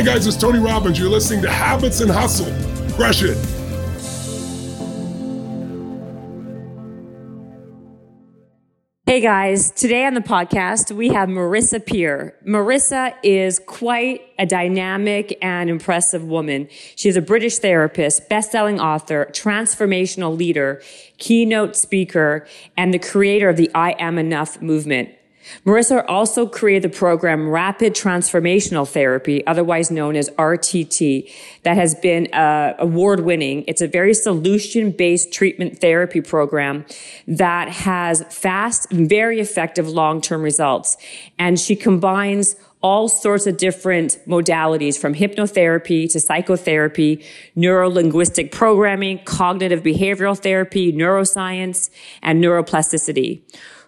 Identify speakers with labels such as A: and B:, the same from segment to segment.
A: Hi, guys, it's Tony Robbins. You're listening to Habits and Hustle. Crush it.
B: Hey guys, today on the podcast, we have Marissa Peer. Marissa is quite a dynamic and impressive woman. She's a British therapist, best-selling author, transformational leader, keynote speaker, and the creator of the I Am Enough movement. Marissa also created the program Rapid Transformational Therapy, otherwise known as RTT, that has been uh, award winning. It's a very solution based treatment therapy program that has fast, very effective long term results. And she combines all sorts of different modalities from hypnotherapy to psychotherapy, neurolinguistic programming, cognitive behavioral therapy, neuroscience, and neuroplasticity.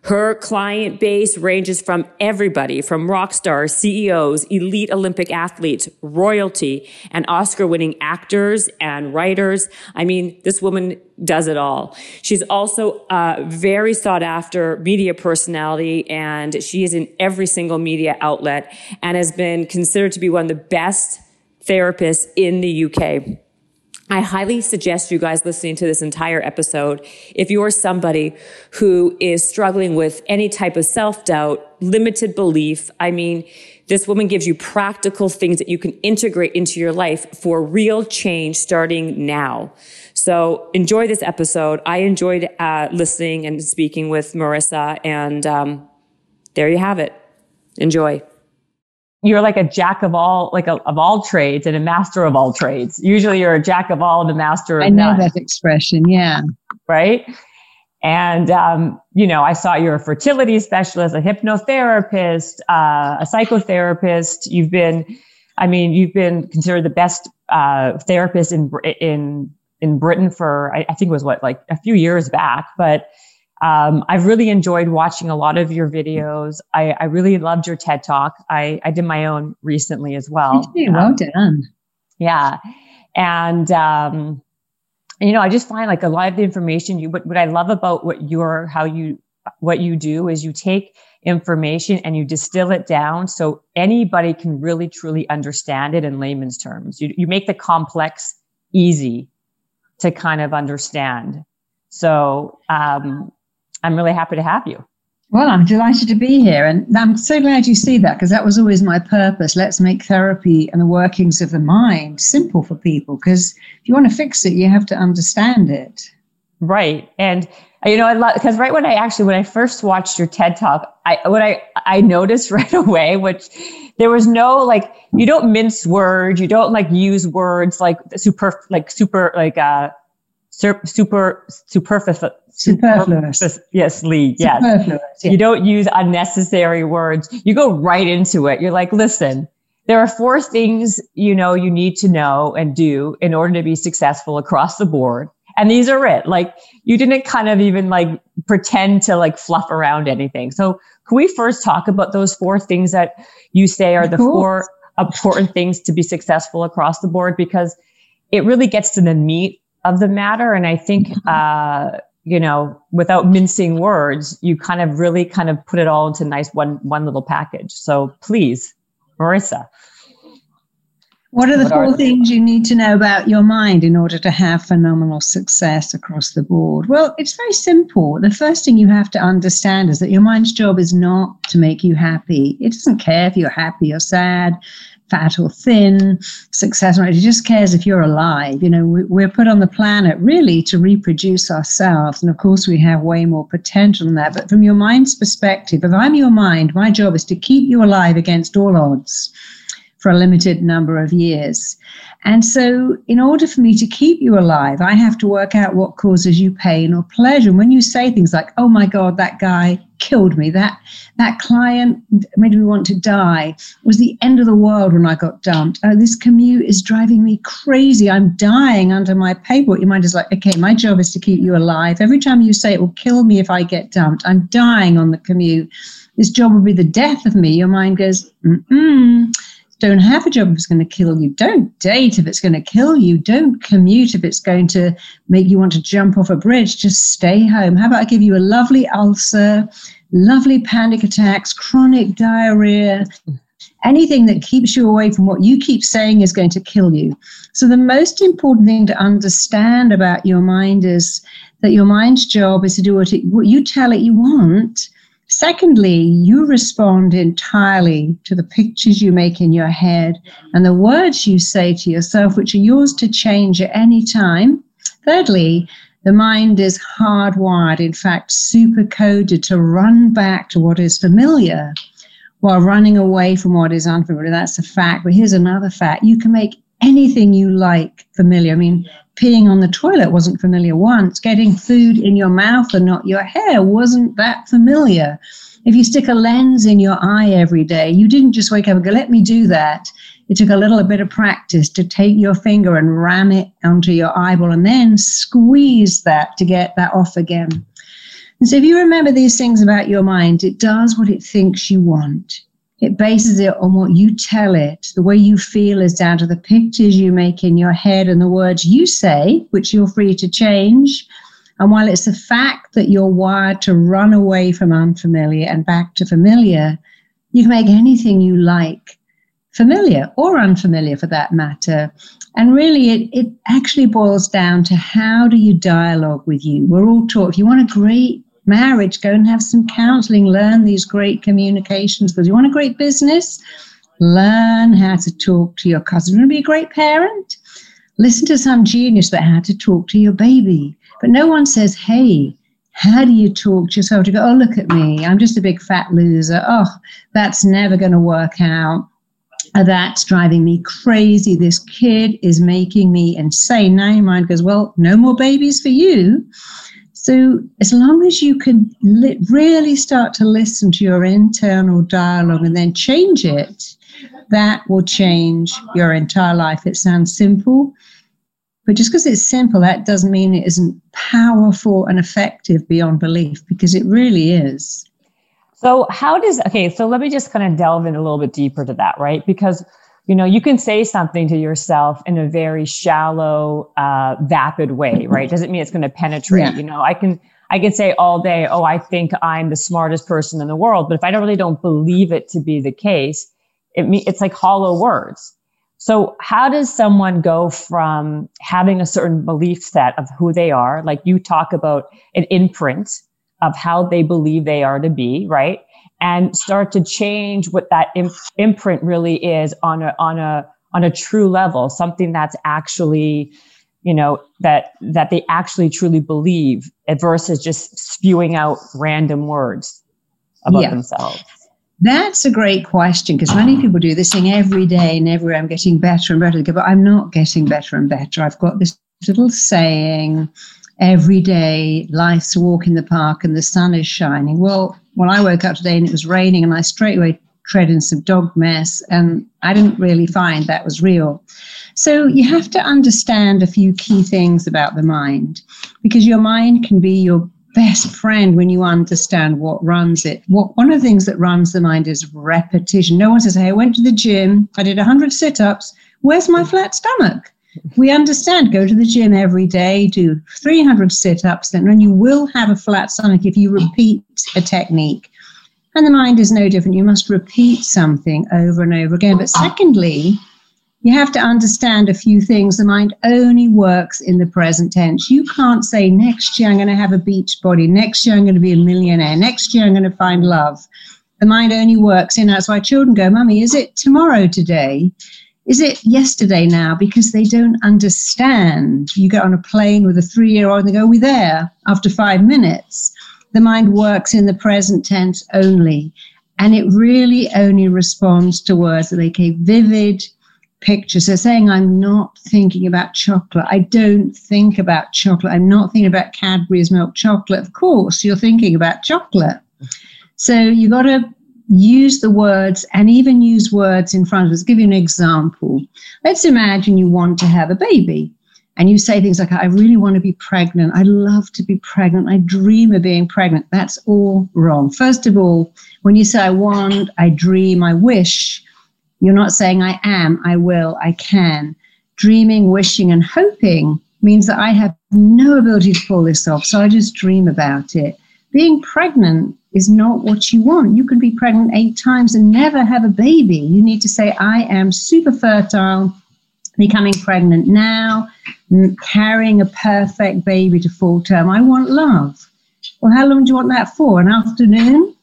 B: Her client base ranges from everybody from rock stars, CEOs, elite Olympic athletes, royalty, and Oscar winning actors and writers. I mean, this woman does it all. She's also a very sought after media personality and she is in every single media outlet and has been considered to be one of the best therapists in the UK. I highly suggest you guys listening to this entire episode. If you are somebody who is struggling with any type of self doubt, limited belief, I mean, this woman gives you practical things that you can integrate into your life for real change starting now. So enjoy this episode. I enjoyed uh, listening and speaking with Marissa, and um, there you have it. Enjoy
C: you're like a jack of all, like a, of all trades and a master of all trades. Usually you're a jack of all and a master of
D: I know
C: none.
D: that expression. Yeah.
C: Right. And, um, you know, I saw you're a fertility specialist, a hypnotherapist, uh, a psychotherapist. You've been, I mean, you've been considered the best, uh, therapist in, in, in Britain for, I, I think it was what, like a few years back, but, um, I've really enjoyed watching a lot of your videos. I, I really loved your TED talk. I, I did my own recently as well.
D: well um, done.
C: Yeah. And, um, you know, I just find like a lot of the information you, what, what I love about what you're, how you, what you do is you take information and you distill it down so anybody can really truly understand it in layman's terms. You, you make the complex easy to kind of understand. So, um, I'm really happy to have you.
D: Well, I'm delighted to be here. And I'm so glad you see that because that was always my purpose. Let's make therapy and the workings of the mind simple for people because if you want to fix it, you have to understand it.
C: Right. And you know, I love because right when I actually when I first watched your TED talk, I what I I noticed right away, which there was no like you don't mince words, you don't like use words like super like super like uh super superfluous
D: superfluous.
C: yes lee yes. Superfluous, yeah. you don't use unnecessary words. You go right into it. You're like listen there are four things you know you need to know and do in order to be successful across the board. And these are it. Like you didn't kind of even like pretend to like fluff around anything. So can we first talk about those four things that you say are the four important things to be successful across the board? Because it really gets to the meat of the matter. And I think, mm-hmm. uh, you know, without mincing words, you kind of really kind of put it all into nice one one little package. So please, Marissa.
D: What are the what four are things you need to know about your mind in order to have phenomenal success across the board? Well, it's very simple. The first thing you have to understand is that your mind's job is not to make you happy. It doesn't care if you're happy or sad fat or thin, success or not. It just cares if you're alive. You know, we're put on the planet really to reproduce ourselves. And of course, we have way more potential than that. But from your mind's perspective, if I'm your mind, my job is to keep you alive against all odds for a limited number of years. And so, in order for me to keep you alive, I have to work out what causes you pain or pleasure. And when you say things like, "Oh my God, that guy killed me," that that client made me want to die, it was the end of the world when I got dumped. Oh, this commute is driving me crazy. I'm dying under my paperwork. Your mind is like, "Okay, my job is to keep you alive." Every time you say it will kill me if I get dumped, I'm dying on the commute. This job will be the death of me. Your mind goes, "Mm." Don't have a job if it's going to kill you. Don't date if it's going to kill you. Don't commute if it's going to make you want to jump off a bridge. Just stay home. How about I give you a lovely ulcer, lovely panic attacks, chronic diarrhea, anything that keeps you away from what you keep saying is going to kill you. So, the most important thing to understand about your mind is that your mind's job is to do what, it, what you tell it you want. Secondly, you respond entirely to the pictures you make in your head and the words you say to yourself, which are yours to change at any time. Thirdly, the mind is hardwired, in fact, super coded to run back to what is familiar while running away from what is unfamiliar. That's a fact. But here's another fact you can make anything you like familiar. I mean, peeing on the toilet wasn't familiar once. Getting food in your mouth and not your hair wasn't that familiar. If you stick a lens in your eye every day, you didn't just wake up and go, let me do that. It took a little bit of practice to take your finger and ram it onto your eyeball and then squeeze that to get that off again. And so if you remember these things about your mind, it does what it thinks you want. It bases it on what you tell it. The way you feel is down to the pictures you make in your head and the words you say, which you're free to change. And while it's a fact that you're wired to run away from unfamiliar and back to familiar, you can make anything you like familiar or unfamiliar for that matter. And really, it, it actually boils down to how do you dialogue with you? We're all taught if you want a great marriage, go and have some counseling, learn these great communications Because You want a great business? Learn how to talk to your cousin. You want to be a great parent? Listen to some genius about how to talk to your baby. But no one says, hey, how do you talk to yourself to go, oh, look at me, I'm just a big fat loser. Oh, that's never going to work out. That's driving me crazy. This kid is making me insane. Now your mind goes, well, no more babies for you. So, as long as you can li- really start to listen to your internal dialogue and then change it, that will change your entire life. It sounds simple, but just because it's simple, that doesn't mean it isn't powerful and effective beyond belief, because it really is.
C: So, how does, okay, so let me just kind of delve in a little bit deeper to that, right? Because you know you can say something to yourself in a very shallow uh, vapid way right? Doesn't mean it's going to penetrate yeah. you know? I can i can say all day oh i think i'm the smartest person in the world. But if i don't really don't believe it to be the case it me it's like hollow words. So how does someone go from having a certain belief set of who they are like you talk about an imprint of how they believe they are to be right and start to change what that imp- imprint really is on a on a on a true level something that's actually you know that that they actually truly believe versus just spewing out random words about yeah. themselves
D: that's a great question because many people do this thing every day and everywhere. I'm getting better and better. But I'm not getting better and better. I've got this little saying every day, life's a walk in the park and the sun is shining. Well, when I woke up today and it was raining, and I straight away tread in some dog mess, and I didn't really find that was real. So you have to understand a few key things about the mind because your mind can be your best friend when you understand what runs it. What one of the things that runs the mind is repetition. No one says, "Hey, I went to the gym, I did 100 sit-ups. Where's my flat stomach?" We understand. Go to the gym every day, do 300 sit ups, then you will have a flat stomach if you repeat a technique. And the mind is no different. You must repeat something over and over again. But secondly, you have to understand a few things. The mind only works in the present tense. You can't say, next year I'm going to have a beach body. Next year I'm going to be a millionaire. Next year I'm going to find love. The mind only works in. That's why children go, Mummy, is it tomorrow today? Is it yesterday now? Because they don't understand. You get on a plane with a three year old and they go, We're there after five minutes. The mind works in the present tense only. And it really only responds to words that make a vivid picture. So saying, I'm not thinking about chocolate. I don't think about chocolate. I'm not thinking about Cadbury's milk chocolate. Of course, you're thinking about chocolate. So you got to use the words and even use words in front of us. I'll give you an example. Let's imagine you want to have a baby and you say things like, I really want to be pregnant. I love to be pregnant. I dream of being pregnant. That's all wrong. First of all, when you say, I want, I dream, I wish, you're not saying, I am, I will, I can. Dreaming, wishing, and hoping means that I have no ability to pull this off. So I just dream about it. Being pregnant is not what you want. You can be pregnant eight times and never have a baby. You need to say, I am super fertile, becoming pregnant now, carrying a perfect baby to full term. I want love. Well, how long do you want that for? An afternoon?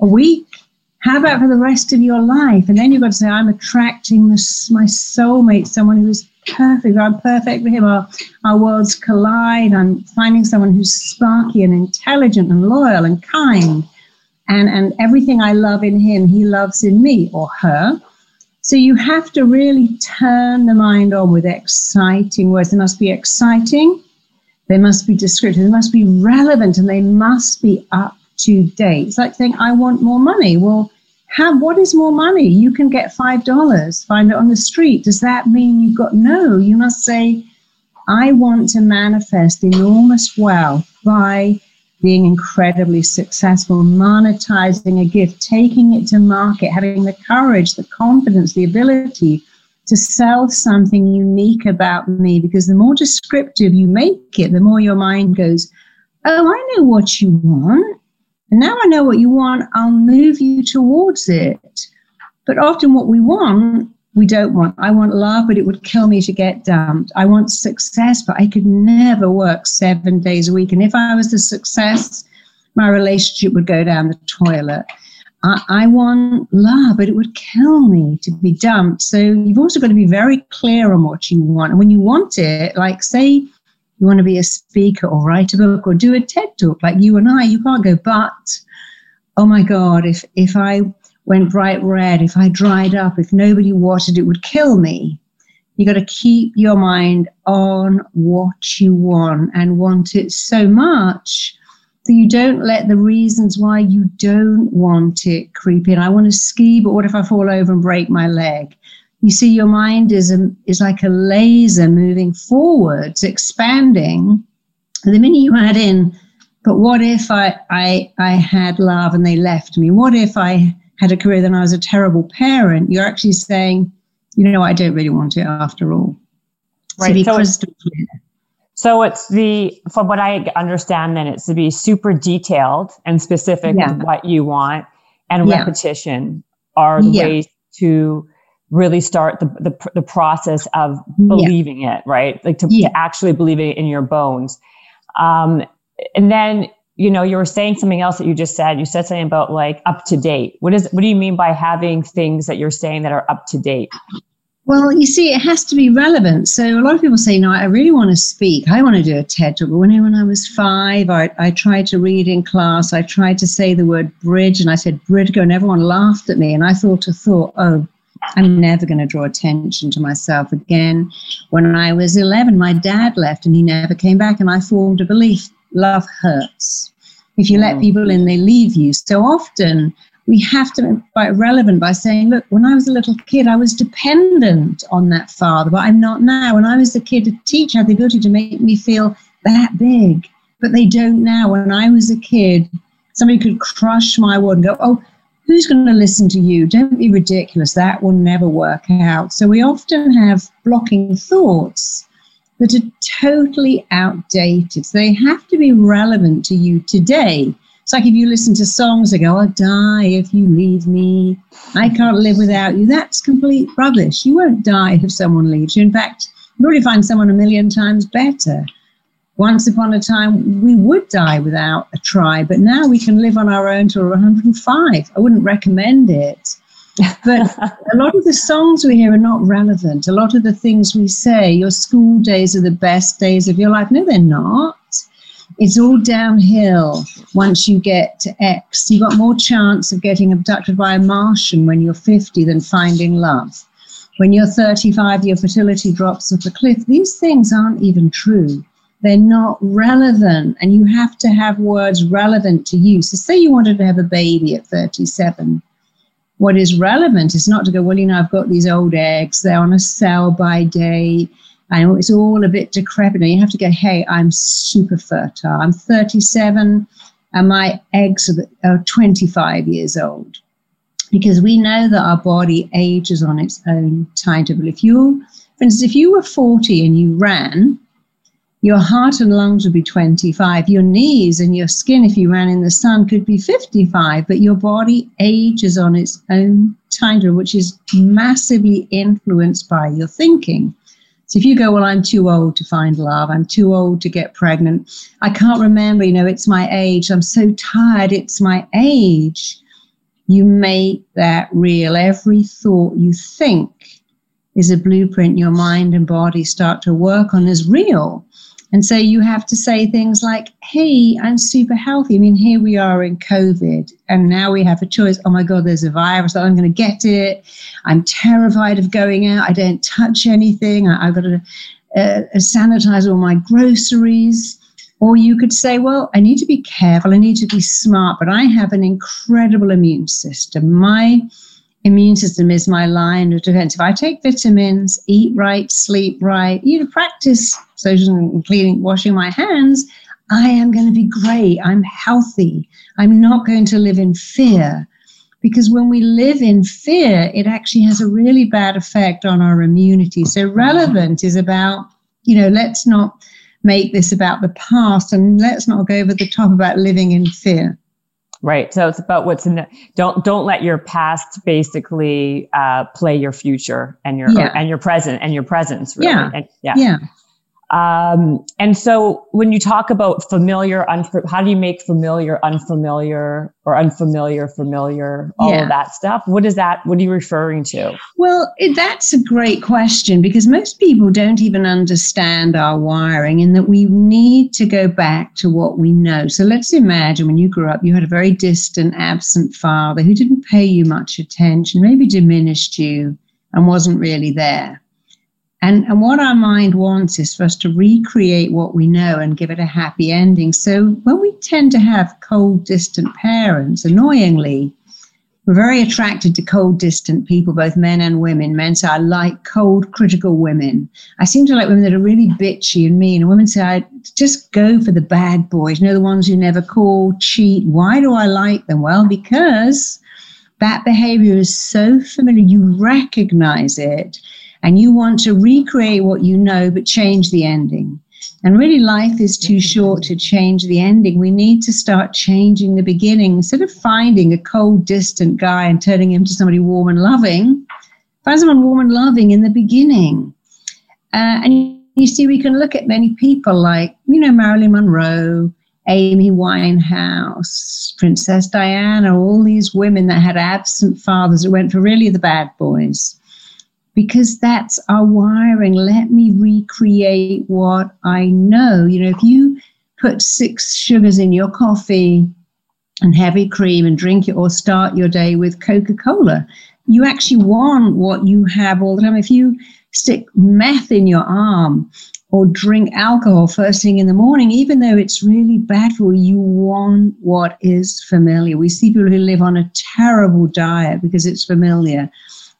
D: A week? How about for the rest of your life? And then you've got to say, I'm attracting this, my soulmate, someone who is perfect. I'm perfect for him. Our, worlds collide. I'm finding someone who's sparky and intelligent and loyal and kind. And, and everything I love in him, he loves in me or her. So you have to really turn the mind on with exciting words. They must be exciting, they must be descriptive, they must be relevant, and they must be up to date. It's like saying, I want more money. Well, how, what is more money? You can get $5, find it on the street. Does that mean you've got no? You must say, I want to manifest enormous wealth by being incredibly successful, monetizing a gift, taking it to market, having the courage, the confidence, the ability to sell something unique about me. Because the more descriptive you make it, the more your mind goes, Oh, I know what you want. Now I know what you want, I'll move you towards it. But often, what we want, we don't want. I want love, but it would kill me to get dumped. I want success, but I could never work seven days a week. And if I was the success, my relationship would go down the toilet. I, I want love, but it would kill me to be dumped. So you've also got to be very clear on what you want. And when you want it, like say, you want to be a speaker or write a book or do a TED talk like you and I, you can't go, but oh my God, if if I went bright red, if I dried up, if nobody watered, it would kill me. You got to keep your mind on what you want and want it so much that you don't let the reasons why you don't want it creep in. I want to ski, but what if I fall over and break my leg? You see your mind is a, is like a laser moving forwards expanding and the minute you add in but what if I, I i had love and they left me what if i had a career then i was a terrible parent you're actually saying you know i don't really want it after all
C: right so, it's, so it's the from what i understand then it's to be super detailed and specific yeah. what you want and yeah. repetition are the yeah. ways to really start the, the, the process of believing yeah. it, right? Like to, yeah. to, actually believe it in your bones. Um, and then, you know, you were saying something else that you just said. You said something about like up to date. What is, what do you mean by having things that you're saying that are up to date?
D: Well, you see, it has to be relevant. So a lot of people say, no, I really want to speak. I want to do a TED talk. But when, when I was five, I, I tried to read in class. I tried to say the word bridge and I said Bridger and everyone laughed at me. And I thought a thought, oh, I'm never going to draw attention to myself again. When I was 11, my dad left and he never came back. And I formed a belief love hurts. If you let mm. people in, they leave you. So often we have to be quite relevant by saying, look, when I was a little kid, I was dependent on that father, but I'm not now. When I was a kid, a teacher had the ability to make me feel that big, but they don't now. When I was a kid, somebody could crush my world and go, oh, who's going to listen to you? Don't be ridiculous. That will never work out. So we often have blocking thoughts that are totally outdated. They have to be relevant to you today. It's like if you listen to songs that go, I'll die if you leave me. I can't live without you. That's complete rubbish. You won't die if someone leaves you. In fact, you'll probably find someone a million times better. Once upon a time, we would die without a tribe, but now we can live on our own till 105. I wouldn't recommend it. But a lot of the songs we hear are not relevant. A lot of the things we say, your school days are the best days of your life. No, they're not. It's all downhill once you get to X. You've got more chance of getting abducted by a Martian when you're 50 than finding love. When you're 35, your fertility drops off a cliff. These things aren't even true they're not relevant and you have to have words relevant to you. So say you wanted to have a baby at 37. What is relevant is not to go, well, you know, I've got these old eggs, they're on a sell by date, and it's all a bit decrepit. And you have to go, hey, I'm super fertile. I'm 37 and my eggs are 25 years old. Because we know that our body ages on its own timetable. If you, for instance, if you were 40 and you ran, Your heart and lungs would be 25. Your knees and your skin, if you ran in the sun, could be 55. But your body ages on its own time, which is massively influenced by your thinking. So if you go, well, I'm too old to find love, I'm too old to get pregnant, I can't remember, you know, it's my age, I'm so tired, it's my age. You make that real. Every thought you think is a blueprint your mind and body start to work on as real. And so you have to say things like, hey, I'm super healthy. I mean, here we are in COVID, and now we have a choice. Oh my God, there's a virus. I'm going to get it. I'm terrified of going out. I don't touch anything. I, have got to uh, sanitize all my groceries. Or you could say, well, I need to be careful. I need to be smart, but I have an incredible immune system. My immune system is my line of defense. If I take vitamins, eat right, sleep right, you know, practice social cleaning, washing my hands, I am going to be great. I'm healthy. I'm not going to live in fear. Because when we live in fear, it actually has a really bad effect on our immunity. So, relevant is about, you know, let's not make this about the past and let's not go over the top about living in fear.
C: Right. So it's about what's in the, don't, don't let your past basically, uh, play your future and your, yeah. and your present and your presence. Really.
D: Yeah.
C: And,
D: yeah. Yeah.
C: Um, and so when you talk about familiar, unf- how do you make familiar unfamiliar or unfamiliar familiar, all yeah. of that stuff? What is that? What are you referring to?
D: Well, it, that's a great question because most people don't even understand our wiring in that we need to go back to what we know. So let's imagine when you grew up, you had a very distant, absent father who didn't pay you much attention, maybe diminished you and wasn't really there. And, and what our mind wants is for us to recreate what we know and give it a happy ending. So when we tend to have cold, distant parents, annoyingly, we're very attracted to cold, distant people, both men and women. Men say, I like cold, critical women. I seem to like women that are really bitchy and mean. And women say, I just go for the bad boys, you know, the ones who never call, cheat. Why do I like them? Well, because that behavior is so familiar, you recognize it and you want to recreate what you know but change the ending. And really, life is too short to change the ending. We need to start changing the beginning. Instead of finding a cold, distant guy and turning him to somebody warm and loving, find someone warm and loving in the beginning. Uh, and you see, we can look at many people like, you know, Marilyn Monroe, Amy Winehouse, Princess Diana, all these women that had absent fathers who went for really the bad boys because that's our wiring. Let me recreate what I know. You know, if you put six sugars in your coffee and heavy cream and drink it or start your day with Coca Cola, you actually want what you have all the time. If you stick meth in your arm or drink alcohol first thing in the morning, even though it's really bad for you, you want what is familiar. We see people who live on a terrible diet because it's familiar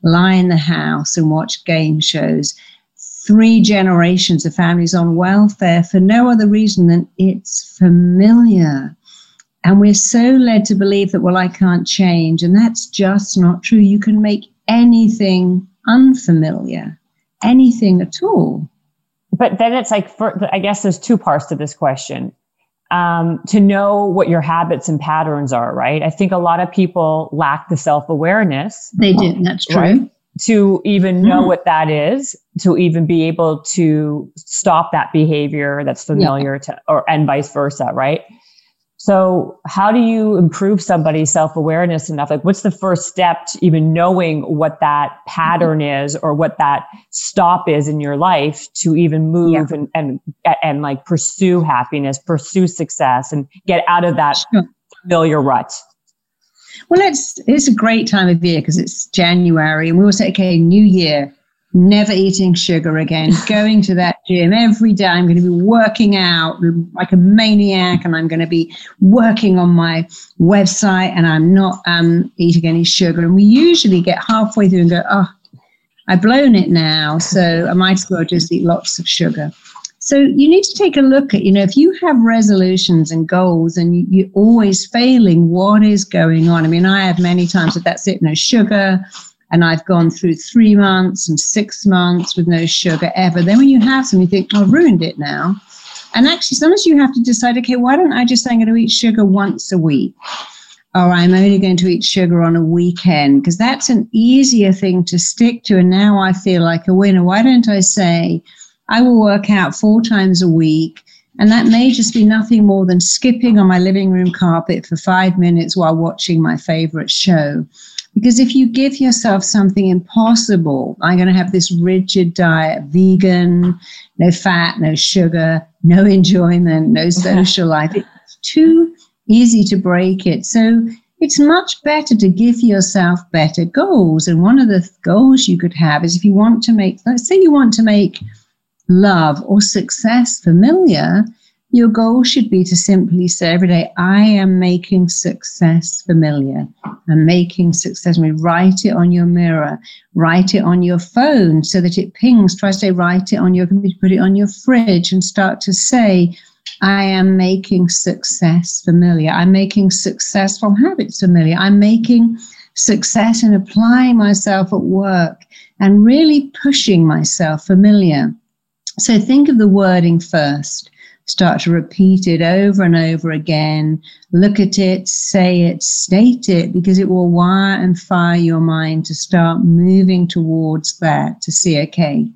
D: lie in the house and watch game shows. Three generations of families on welfare for no other reason than it's familiar. And we're so led to believe that, well, I can't change. And that's just not true. You can make anything unfamiliar, anything at all.
C: But then it's like, for, I guess there's two parts to this question um, to know what your habits and patterns are, right? I think a lot of people lack the self awareness.
D: They do. That's true. Right?
C: To even know mm. what that is, to even be able to stop that behavior that's familiar yeah. to, or and vice versa, right? So, how do you improve somebody's self awareness enough? Like, what's the first step to even knowing what that mm-hmm. pattern is or what that stop is in your life to even move yeah. and, and, and like pursue happiness, pursue success, and get out of that sure. familiar rut?
D: Well, it's, it's a great time of year because it's January and we will say, okay, new year, never eating sugar again, going to that gym every day. I'm going to be working out like a maniac and I'm going to be working on my website and I'm not um, eating any sugar. And we usually get halfway through and go, oh, I've blown it now. So I might as well just eat lots of sugar. So you need to take a look at, you know, if you have resolutions and goals and you're always failing, what is going on? I mean, I have many times that that's it, no sugar, and I've gone through three months and six months with no sugar ever. Then when you have some, you think, oh, I've ruined it now. And actually, sometimes you have to decide, okay, why don't I just say I'm going to eat sugar once a week? Or I'm only going to eat sugar on a weekend because that's an easier thing to stick to. And now I feel like a winner. Why don't I say I will work out four times a week? And that may just be nothing more than skipping on my living room carpet for five minutes while watching my favorite show. Because if you give yourself something impossible, I'm going to have this rigid diet, vegan, no fat, no sugar, no enjoyment, no social life. It's too easy to break it. So it's much better to give yourself better goals. And one of the goals you could have is if you want to make, let's say you want to make love or success familiar, your goal should be to simply say every day, I am making success familiar. I'm making success. Mean, write it on your mirror, write it on your phone so that it pings. Try to say, write it on your computer, put it on your fridge, and start to say, I am making success familiar. I'm making successful habits familiar. I'm making success in applying myself at work and really pushing myself familiar. So think of the wording first. Start to repeat it over and over again. Look at it, say it, state it, because it will wire and fire your mind to start moving towards that to see, okay,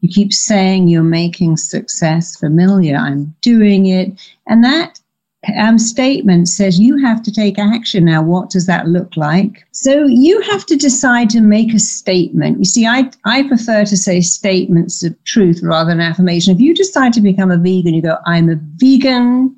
D: you keep saying you're making success familiar. I'm doing it. And that um, statement says you have to take action. Now, what does that look like? So you have to decide to make a statement. You see, I, I prefer to say statements of truth rather than affirmation. If you decide to become a vegan, you go, I'm a vegan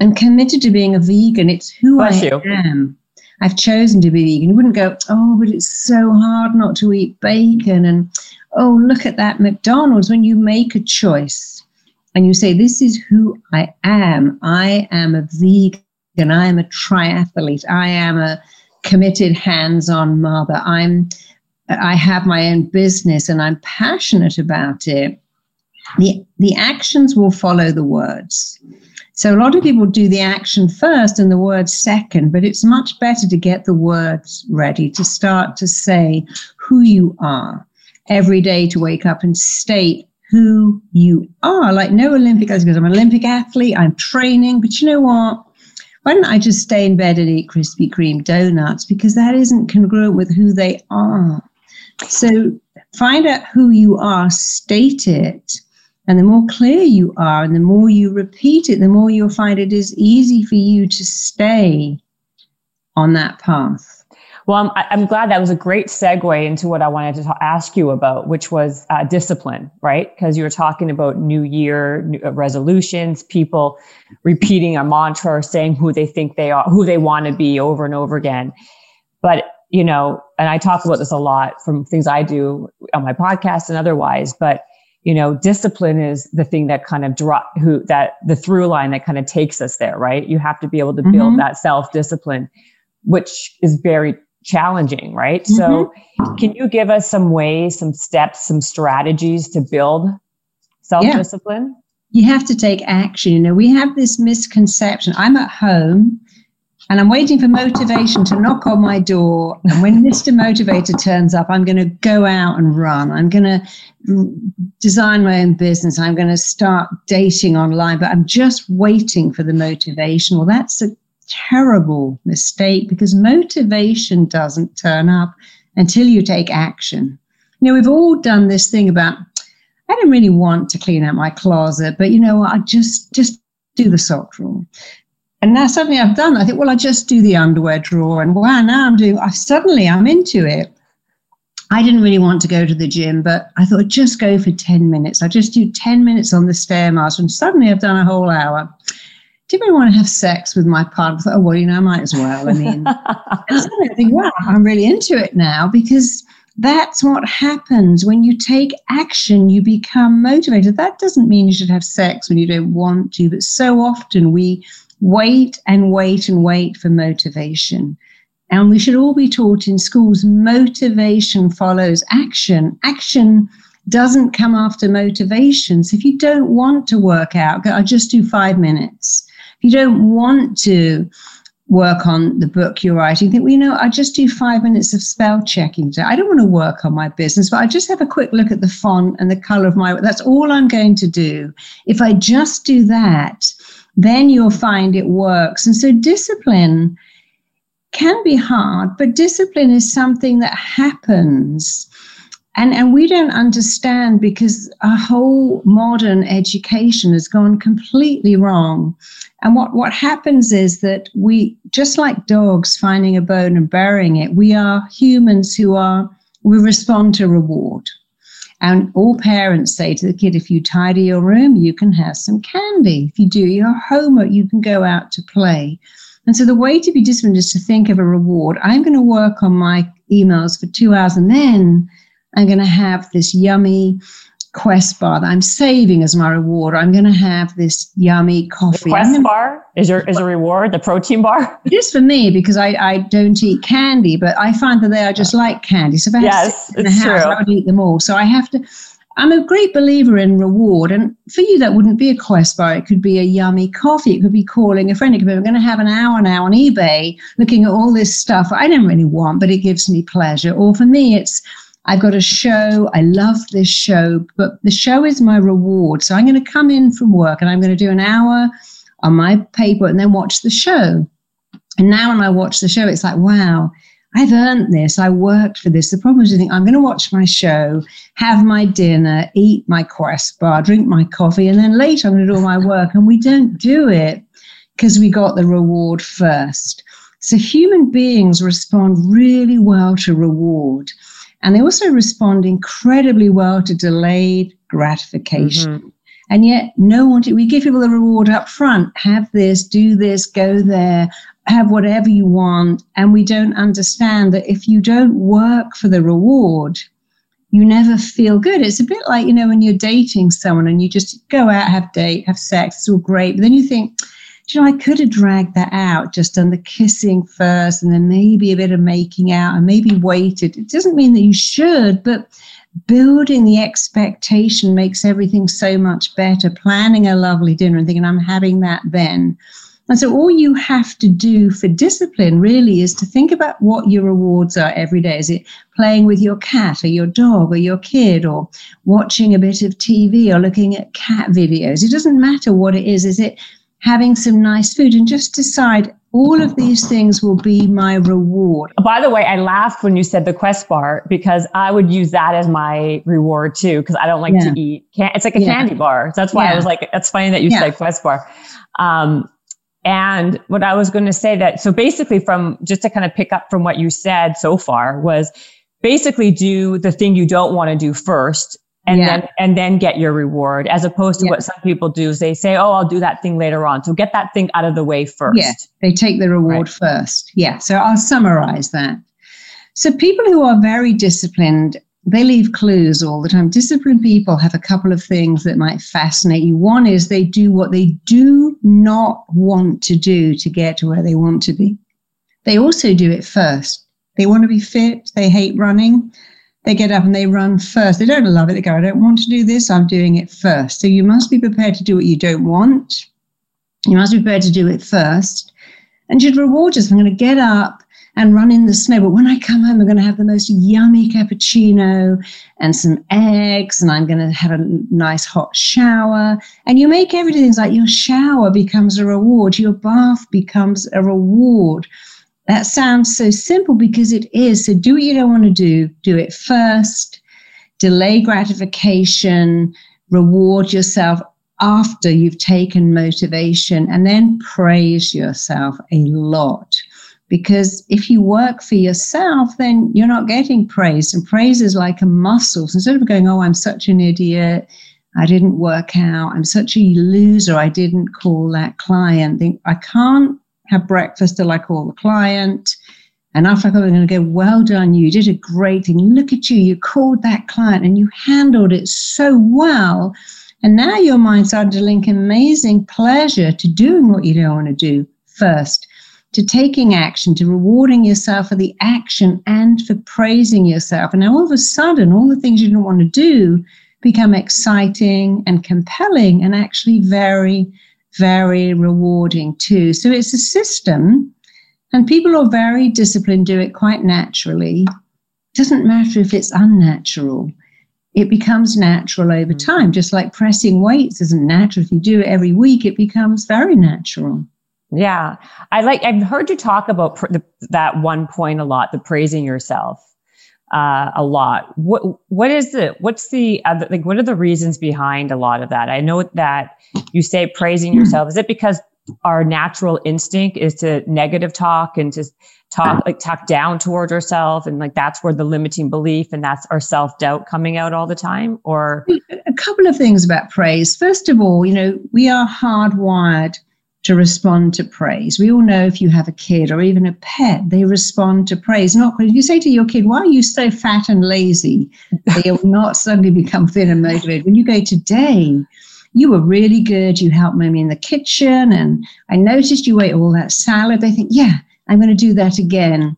D: and committed to being a vegan. It's who Bless I you. am. I've chosen to be vegan. You wouldn't go, oh, but it's so hard not to eat bacon. And oh, look at that McDonald's. When you make a choice, and you say, This is who I am. I am a vegan. I am a triathlete. I am a committed hands on mother. I'm I have my own business and I'm passionate about it. The, the actions will follow the words. So a lot of people do the action first and the words second, but it's much better to get the words ready to start to say who you are every day to wake up and state who you are. Like no Olympic because I'm an Olympic athlete, I'm training, but you know what? Why don't I just stay in bed and eat Krispy Kreme donuts? Because that isn't congruent with who they are. So find out who you are, state it. And the more clear you are and the more you repeat it, the more you'll find it is easy for you to stay on that path.
C: Well, I'm, I'm glad that was a great segue into what I wanted to ta- ask you about, which was uh, discipline, right? Because you were talking about New Year new, uh, resolutions, people repeating a mantra or saying who they think they are, who they want to be over and over again. But, you know, and I talk about this a lot from things I do on my podcast and otherwise, but you know, discipline is the thing that kind of drop who that the through line that kind of takes us there, right? You have to be able to build mm-hmm. that self discipline, which is very challenging, right? Mm-hmm. So, can you give us some ways, some steps, some strategies to build self discipline?
D: Yeah. You have to take action. You know, we have this misconception. I'm at home and I'm waiting for motivation to knock on my door. And when Mr. Motivator turns up, I'm going to go out and run. I'm going to design my own business. I'm going to start dating online, but I'm just waiting for the motivation. Well, that's a terrible mistake because motivation doesn't turn up until you take action. You know, we've all done this thing about, I don't really want to clean out my closet, but you know? I just, just do the sock drawer. And now suddenly I've done, I think, well, I just do the underwear drawer. And wow, now I'm doing, I, suddenly I'm into it. I didn't really want to go to the gym, but I thought I'd just go for 10 minutes. I just do 10 minutes on the Stairmaster, and suddenly I've done a whole hour do you really want to have sex with my partner? I thought, oh, well, you know, I might as well. I mean, I think, wow, I'm really into it now because that's what happens when you take action, you become motivated. That doesn't mean you should have sex when you don't want to, but so often we wait and wait and wait for motivation. And we should all be taught in schools motivation follows action. Action doesn't come after motivation. So if you don't want to work out, I'll just do five minutes you don't want to work on the book you're writing, think, well, you know, I just do five minutes of spell checking today. I don't want to work on my business, but I just have a quick look at the font and the color of my, that's all I'm going to do. If I just do that, then you'll find it works. And so discipline can be hard, but discipline is something that happens. And, and we don't understand because our whole modern education has gone completely wrong. And what, what happens is that we, just like dogs finding a bone and burying it, we are humans who are, we respond to reward. And all parents say to the kid, if you tidy your room, you can have some candy. If you do your homework, you can go out to play. And so the way to be disciplined is to think of a reward. I'm going to work on my emails for two hours and then I'm going to have this yummy Quest bar that I'm saving as my reward. I'm going to have this yummy coffee.
C: The Quest gonna, bar is your is a reward. The protein bar.
D: It is for me because I, I don't eat candy, but I find that they are just like candy. So if I
C: yes,
D: in the house,
C: true.
D: I would eat them all. So I have to. I'm a great believer in reward. And for you, that wouldn't be a quest bar. It could be a yummy coffee. It could be calling a friend. It could be, we're going to have an hour now on eBay looking at all this stuff I don't really want, but it gives me pleasure. Or for me, it's I've got a show. I love this show, but the show is my reward. So I'm going to come in from work and I'm going to do an hour on my paper and then watch the show. And now when I watch the show, it's like, wow, I've earned this. I worked for this. The problem is you think, I'm going to watch my show, have my dinner, eat my quest bar, drink my coffee, and then later I'm going to do all my work. And we don't do it because we got the reward first. So human beings respond really well to reward. And they also respond incredibly well to delayed gratification. Mm-hmm. And yet, no one, we give people the reward up front have this, do this, go there, have whatever you want. And we don't understand that if you don't work for the reward, you never feel good. It's a bit like, you know, when you're dating someone and you just go out, have date, have sex, it's all great. But then you think, you know, I could have dragged that out, just done the kissing first and then maybe a bit of making out and maybe waited. It doesn't mean that you should, but building the expectation makes everything so much better. Planning a lovely dinner and thinking, I'm having that then. And so all you have to do for discipline really is to think about what your rewards are every day. Is it playing with your cat or your dog or your kid or watching a bit of TV or looking at cat videos? It doesn't matter what it is. Is it having some nice food and just decide all of these things will be my reward.
C: By the way, I laughed when you said the Quest bar because I would use that as my reward too because I don't like yeah. to eat. Can- it's like a yeah. candy bar. So that's why yeah. I was like, that's funny that you said Quest bar. Um, and what I was going to say that, so basically from just to kind of pick up from what you said so far was basically do the thing you don't want to do first and yeah. then and then get your reward as opposed to yeah. what some people do. Is they say oh i'll do that thing later on. So get that thing out of the way first.
D: Yeah they take the reward right. first. Yeah. So i'll summarize that. So people who are very disciplined they leave clues all the time. Disciplined people have a couple of things that might fascinate you. One is they do what they do not want to do to get to where they want to be. They also do it first. They want to be fit. They hate running they get up and they run first. They don't love it. They go, I don't want to do this. I'm doing it first. So you must be prepared to do what you don't want. You must be prepared to do it first. And you'd reward yourself. I'm going to get up and run in the snow. But when I come home, I'm going to have the most yummy cappuccino and some eggs, and I'm going to have a nice hot shower. And you make everything like your shower becomes a reward, your bath becomes a reward. That sounds so simple because it is. So do what you don't want to do, do it first, delay gratification, reward yourself after you've taken motivation, and then praise yourself a lot. Because if you work for yourself, then you're not getting praise. And praise is like a muscle. So instead of going, oh, I'm such an idiot, I didn't work out, I'm such a loser, I didn't call that client, I can't have breakfast I call the client. And after call, I'm going to go, well done, you did a great thing. Look at you, you called that client and you handled it so well. And now your mind started to link amazing pleasure to doing what you don't want to do first, to taking action, to rewarding yourself for the action and for praising yourself. And now all of a sudden, all the things you didn't want to do become exciting and compelling and actually very very rewarding too. So it's a system And people are very disciplined do it quite naturally. It doesn't matter if it's unnatural. It becomes natural over mm. time, just like pressing weights isn't natural. If you do it every week, it becomes very natural.
C: Yeah. I like, I've heard you talk about pr- the, that one point a lot, the praising yourself. Uh, a lot. What what is it? What's the other, like? What are the reasons behind a lot of that? I know that you say praising hmm. yourself. Is it because our natural instinct is to negative talk and to talk like talk down towards ourselves and like that's where the limiting belief and that's our self-doubt coming out all the time or
D: a couple of things about praise first of all you know we are hardwired to respond to praise. We all know if you have a kid or even a pet, they respond to praise. Not if you say to your kid, "Why are you so fat and lazy?" They will not suddenly become fit and motivated. When you go today, you were really good. You helped mommy in the kitchen, and I noticed you ate all that salad. They think, "Yeah, I'm going to do that again."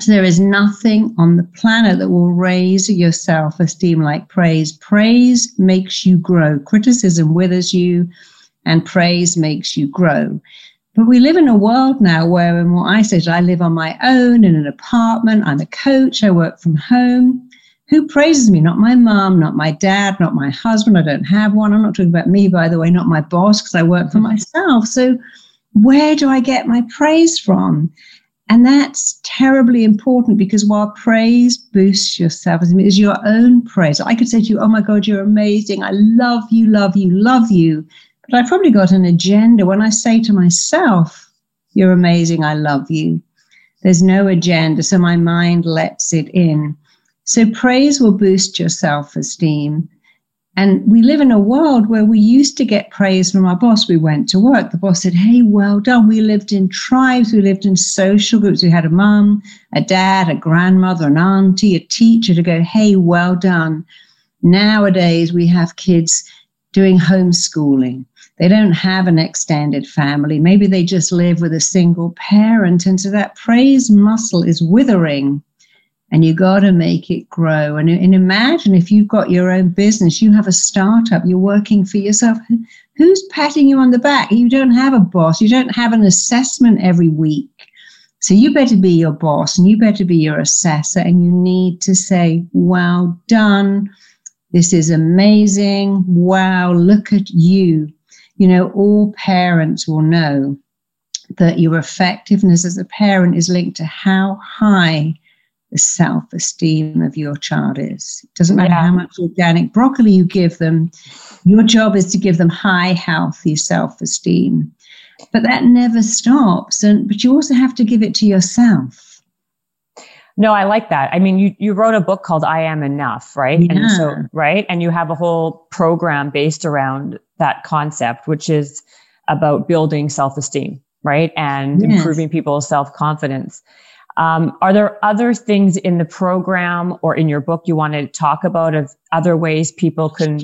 D: So there is nothing on the planet that will raise your self-esteem like praise. Praise makes you grow. Criticism withers you and praise makes you grow. But we live in a world now where, in what I said, I live on my own in an apartment. I'm a coach. I work from home. Who praises me? Not my mom, not my dad, not my husband. I don't have one. I'm not talking about me, by the way, not my boss, because I work for mm-hmm. myself. So, where do I get my praise from? And that's terribly important because while praise boosts your self esteem, is your own praise. I could say to you, Oh my God, you're amazing. I love you, love you, love you. But I've probably got an agenda. When I say to myself, You're amazing, I love you, there's no agenda. So my mind lets it in. So praise will boost your self esteem. And we live in a world where we used to get praise from our boss. We went to work. The boss said, Hey, well done. We lived in tribes. We lived in social groups. We had a mum, a dad, a grandmother, an auntie, a teacher to go, Hey, well done. Nowadays, we have kids doing homeschooling. They don't have an extended family. Maybe they just live with a single parent. And so that praise muscle is withering and you got to make it grow. And, and imagine if you've got your own business, you have a startup, you're working for yourself. Who's patting you on the back? You don't have a boss, you don't have an assessment every week. So you better be your boss and you better be your assessor, and you need to say, Well done. This is amazing. Wow, look at you you know, all parents will know that your effectiveness as a parent is linked to how high the self esteem of your child is. It doesn't matter yeah. how much organic broccoli you give them, your job is to give them high, healthy self esteem. But that never stops. And but you also have to give it to yourself.
C: No, I like that. I mean, you, you wrote a book called I Am Enough, right?
D: Yeah.
C: And so, right. And you have a whole program based around that concept, which is about building self esteem, right? And yes. improving people's self confidence. Um, are there other things in the program or in your book you want to talk about of other ways people can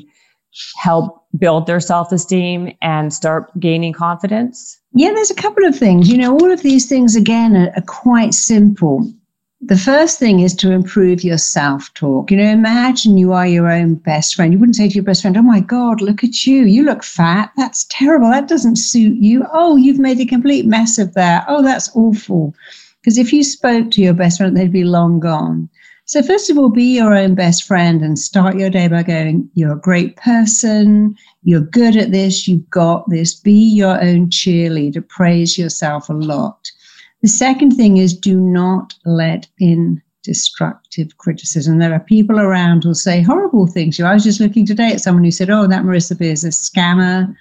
C: help build their self esteem and start gaining confidence?
D: Yeah, there's a couple of things. You know, all of these things, again, are, are quite simple the first thing is to improve your self talk. You know, imagine you are your own best friend. You wouldn't say to your best friend, Oh my God, look at you. You look fat. That's terrible. That doesn't suit you. Oh, you've made a complete mess of that. Oh, that's awful. Because if you spoke to your best friend, they'd be long gone. So, first of all, be your own best friend and start your day by going, You're a great person. You're good at this. You've got this. Be your own cheerleader. Praise yourself a lot. The second thing is do not let in destructive criticism. There are people around who'll say horrible things. I was just looking today at someone who said, Oh, that Marissa Peer is a scammer.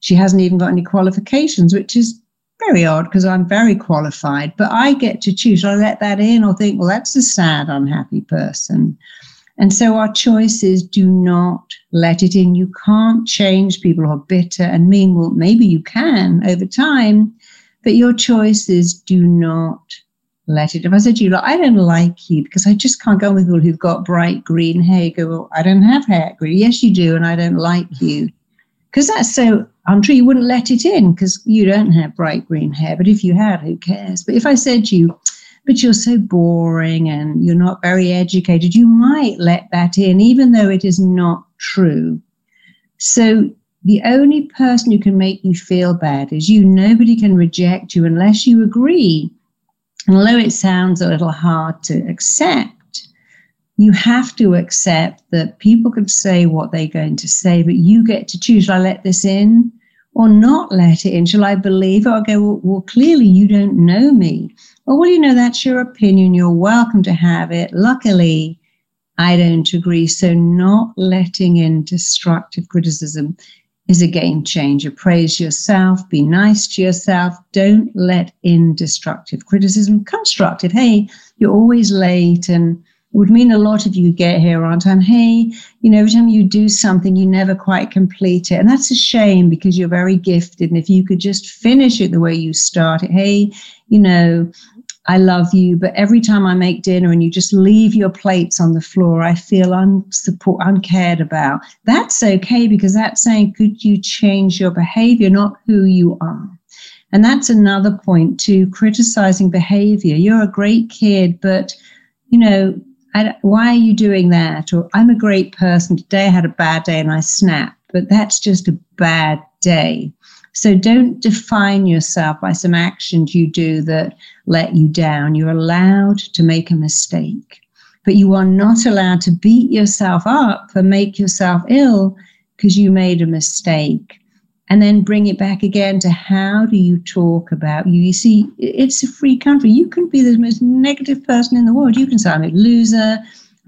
D: She hasn't even got any qualifications, which is very odd because I'm very qualified. But I get to choose. I let that in or think, well, that's a sad, unhappy person. And so our choice is do not let it in. You can't change people who are bitter and mean. Well, maybe you can over time, but your choice is do not let it. If I said to you, look, I don't like you because I just can't go with people who've got bright green hair, you go, well, I don't have hair green. Yes, you do, and I don't like you. Because that's so untrue. You wouldn't let it in because you don't have bright green hair. But if you had, who cares? But if I said to you, but you're so boring and you're not very educated, you might let that in, even though it is not true. So the only person who can make you feel bad is you. Nobody can reject you unless you agree And although it sounds a little hard to accept, you have to accept that people can say what they're going to say, but you get to choose. Shall I let this in or not let it in? Shall I believe it or go, well, well clearly you don't know me? Or, well, you know, that's your opinion. You're welcome to have it. Luckily, I don't agree. So, not letting in destructive criticism is a game changer. Praise yourself, be nice to yourself. Don't let in destructive criticism. Constructive, hey, you're always late and would mean a lot if you get here on time. Hey, you know, every time you do something, you never quite complete it. And that's a shame because you're very gifted. And if you could just finish it the way you started, hey, you know, I love you, but every time I make dinner and you just leave your plates on the floor, I feel unsupport, uncared about. That's okay because that's saying, could you change your behavior, not who you are? And that's another point to criticizing behavior. You're a great kid, but you know, why are you doing that? Or I'm a great person. Today I had a bad day and I snapped, but that's just a bad day. So don't define yourself by some actions you do that let you down. You're allowed to make a mistake, but you are not allowed to beat yourself up and make yourself ill because you made a mistake and then bring it back again to how do you talk about you? You see, it's a free country. You can be the most negative person in the world. You can say, I'm a loser,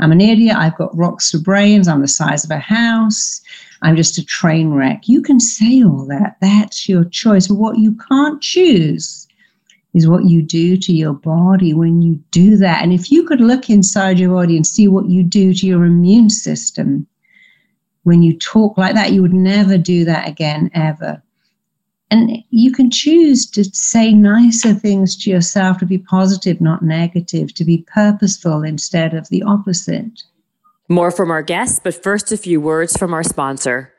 D: I'm an idiot, I've got rocks for brains, I'm the size of a house, I'm just a train wreck. You can say all that. That's your choice. But what you can't choose is what you do to your body when you do that. And if you could look inside your body and see what you do to your immune system, when you talk like that, you would never do that again, ever. And you can choose to say nicer things to yourself, to be positive, not negative, to be purposeful instead of the opposite.
C: More from our guests, but first, a few words from our sponsor.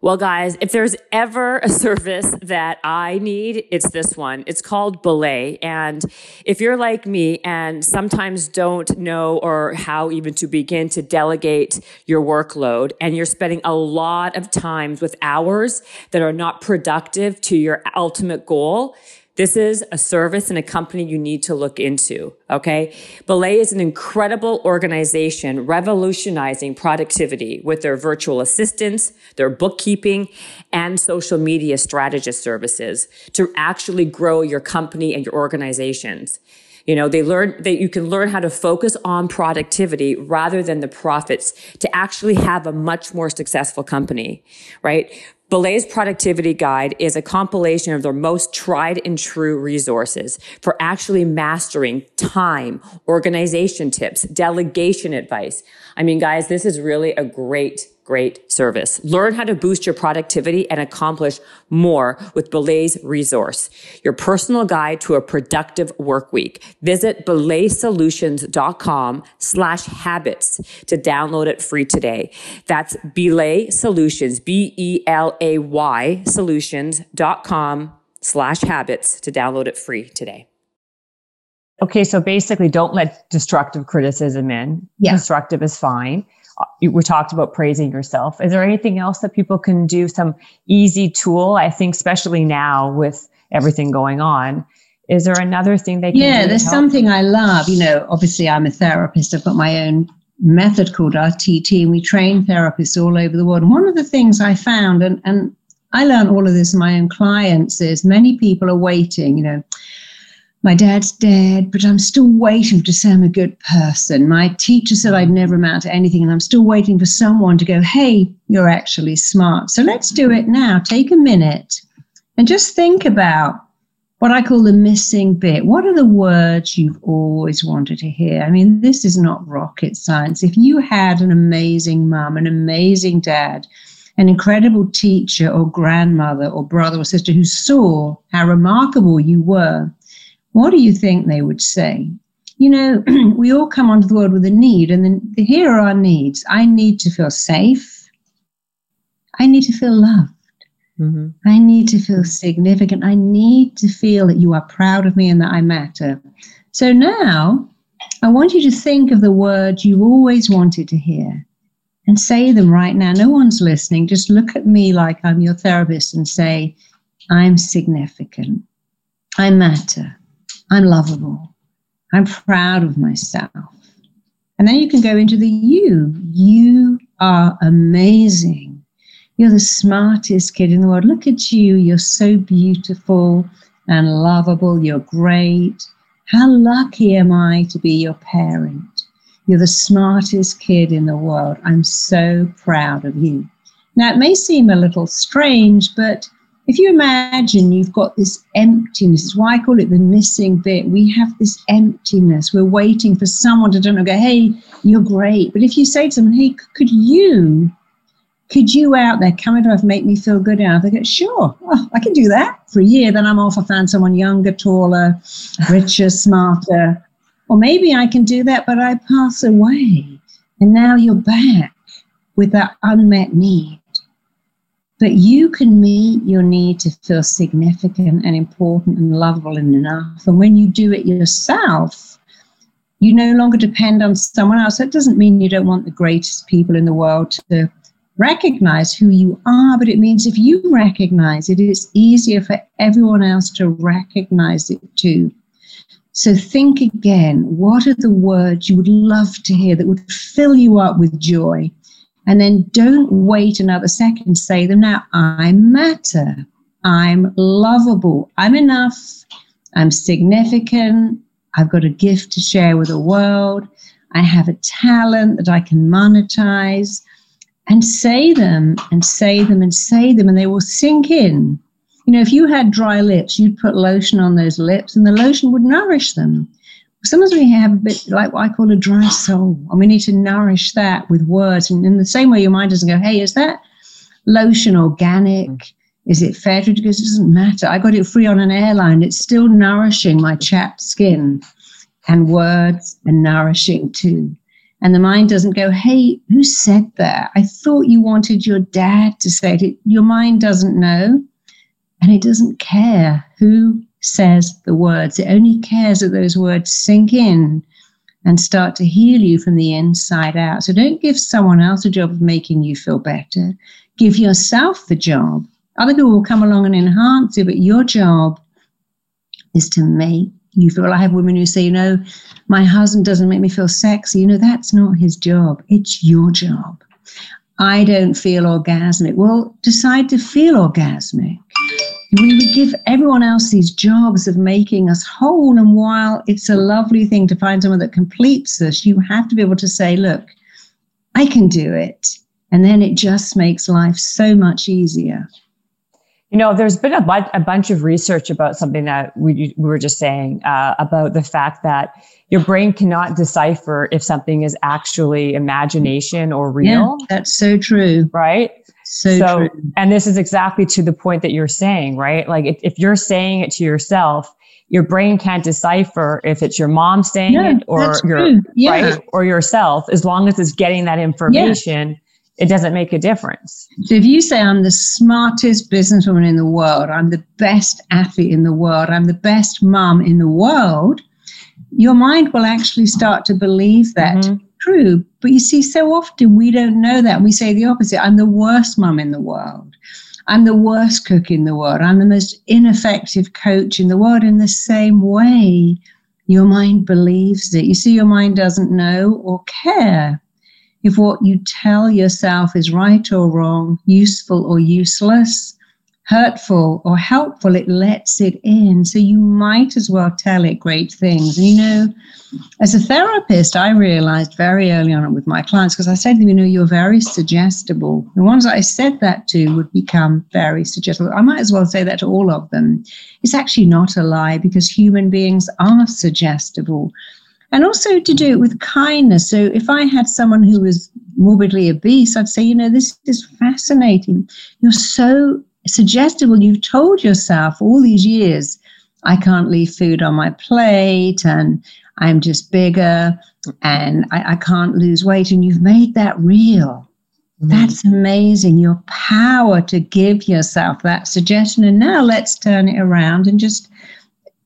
C: Well, guys, if there's ever a service that I need, it's this one. It's called Belay. And if you're like me and sometimes don't know or how even to begin to delegate your workload, and you're spending a lot of times with hours that are not productive to your ultimate goal, this is a service and a company you need to look into. Okay. Belay is an incredible organization revolutionizing productivity with their virtual assistants, their bookkeeping and social media strategist services to actually grow your company and your organizations. You know, they learn that you can learn how to focus on productivity rather than the profits to actually have a much more successful company, right? Belay's productivity guide is a compilation of their most tried and true resources for actually mastering time, organization tips, delegation advice. I mean, guys, this is really a great great service. Learn how to boost your productivity and accomplish more with Belay's resource, your personal guide to a productive work week. Visit belaysolutions.com slash habits to download it free today. That's Belay Solutions, B-E-L-A-Y solutions.com slash habits to download it free today.
E: Okay, so basically, don't let destructive criticism in.
D: Yeah.
E: Constructive is fine we talked about praising yourself. Is there anything else that people can do? Some easy tool? I think, especially now with everything going on. Is there another thing they can
D: yeah, there's something I love. You know, obviously, I'm a therapist. I've got my own method called RTT, and we train therapists all over the world. And one of the things I found, and, and I learned all of this in my own clients, is many people are waiting, you know my dad's dead, but I'm still waiting to say I'm a good person. My teacher said I'd never amount to anything, and I'm still waiting for someone to go, hey, you're actually smart. So let's do it now. Take a minute and just think about what I call the missing bit. What are the words you've always wanted to hear? I mean, this is not rocket science. If you had an amazing mom, an amazing dad, an incredible teacher or grandmother or brother or sister who saw how remarkable you were, what do you think they would say? You know, we all come onto the world with a need, and then here are our needs. I need to feel safe. I need to feel loved. Mm-hmm. I need to feel significant. I need to feel that you are proud of me and that I matter. So now I want you to think of the words you always wanted to hear and say them right now. No one's listening. Just look at me like I'm your therapist and say, I'm significant. I matter. I'm lovable. I'm proud of myself. And then you can go into the you. You are amazing. You're the smartest kid in the world. Look at you. You're so beautiful and lovable. You're great. How lucky am I to be your parent? You're the smartest kid in the world. I'm so proud of you. Now, it may seem a little strange, but if you imagine you've got this emptiness, why I call it the missing bit. We have this emptiness. We're waiting for someone to turn and go, hey, you're great. But if you say to someone, hey, could you, could you out there come life make me feel good enough? They go, sure, I can do that for a year. Then I'm off. I found someone younger, taller, richer, smarter. Or maybe I can do that, but I pass away. And now you're back with that unmet need. But you can meet your need to feel significant and important and lovable and enough. And when you do it yourself, you no longer depend on someone else. That doesn't mean you don't want the greatest people in the world to recognize who you are, but it means if you recognize it, it's easier for everyone else to recognize it too. So think again what are the words you would love to hear that would fill you up with joy? And then don't wait another second. Say them now. I matter. I'm lovable. I'm enough. I'm significant. I've got a gift to share with the world. I have a talent that I can monetize. And say them and say them and say them, and they will sink in. You know, if you had dry lips, you'd put lotion on those lips, and the lotion would nourish them sometimes we have a bit like what I call a dry soul, and we need to nourish that with words. And in the same way, your mind doesn't go, "Hey, is that lotion organic? Mm. Is it fair to?" Because it doesn't matter. I got it free on an airline. It's still nourishing my chapped skin, and words are nourishing too. And the mind doesn't go, "Hey, who said that? I thought you wanted your dad to say it." Your mind doesn't know, and it doesn't care who says the words. It only cares that those words sink in and start to heal you from the inside out. So don't give someone else a job of making you feel better. Give yourself the job. Other people will come along and enhance it, but your job is to make you feel. I have women who say, you know, my husband doesn't make me feel sexy. You know, that's not his job. It's your job. I don't feel orgasmic. Well, decide to feel orgasmic we would give everyone else these jobs of making us whole. And while it's a lovely thing to find someone that completes us, you have to be able to say, look, I can do it. And then it just makes life so much easier.
C: You know, there's been a, bu- a bunch of research about something that we, we were just saying uh, about the fact that your brain cannot decipher if something is actually imagination or real.
D: Yeah, that's so true.
C: Right.
D: So, so
C: and this is exactly to the point that you're saying, right? Like if, if you're saying it to yourself, your brain can't decipher if it's your mom saying yeah, it or your yeah. right or yourself. As long as it's getting that information, yeah. it doesn't make a difference.
D: So if you say I'm the smartest businesswoman in the world, I'm the best athlete in the world, I'm the best mom in the world, your mind will actually start to believe that. Mm-hmm true. But you see, so often we don't know that. We say the opposite I'm the worst mum in the world. I'm the worst cook in the world. I'm the most ineffective coach in the world. In the same way, your mind believes it. You see, your mind doesn't know or care if what you tell yourself is right or wrong, useful or useless hurtful or helpful, it lets it in. So you might as well tell it great things. And you know, as a therapist, I realized very early on with my clients, because I said to them, you know, you're very suggestible. The ones I said that to would become very suggestible. I might as well say that to all of them. It's actually not a lie because human beings are suggestible. And also to do it with kindness. So if I had someone who was morbidly obese, I'd say, you know, this is fascinating. You're so suggestible. You've told yourself all these years, I can't leave food on my plate and I'm just bigger and I, I can't lose weight. And you've made that real. Mm-hmm. That's amazing. Your power to give yourself that suggestion. And now let's turn it around and just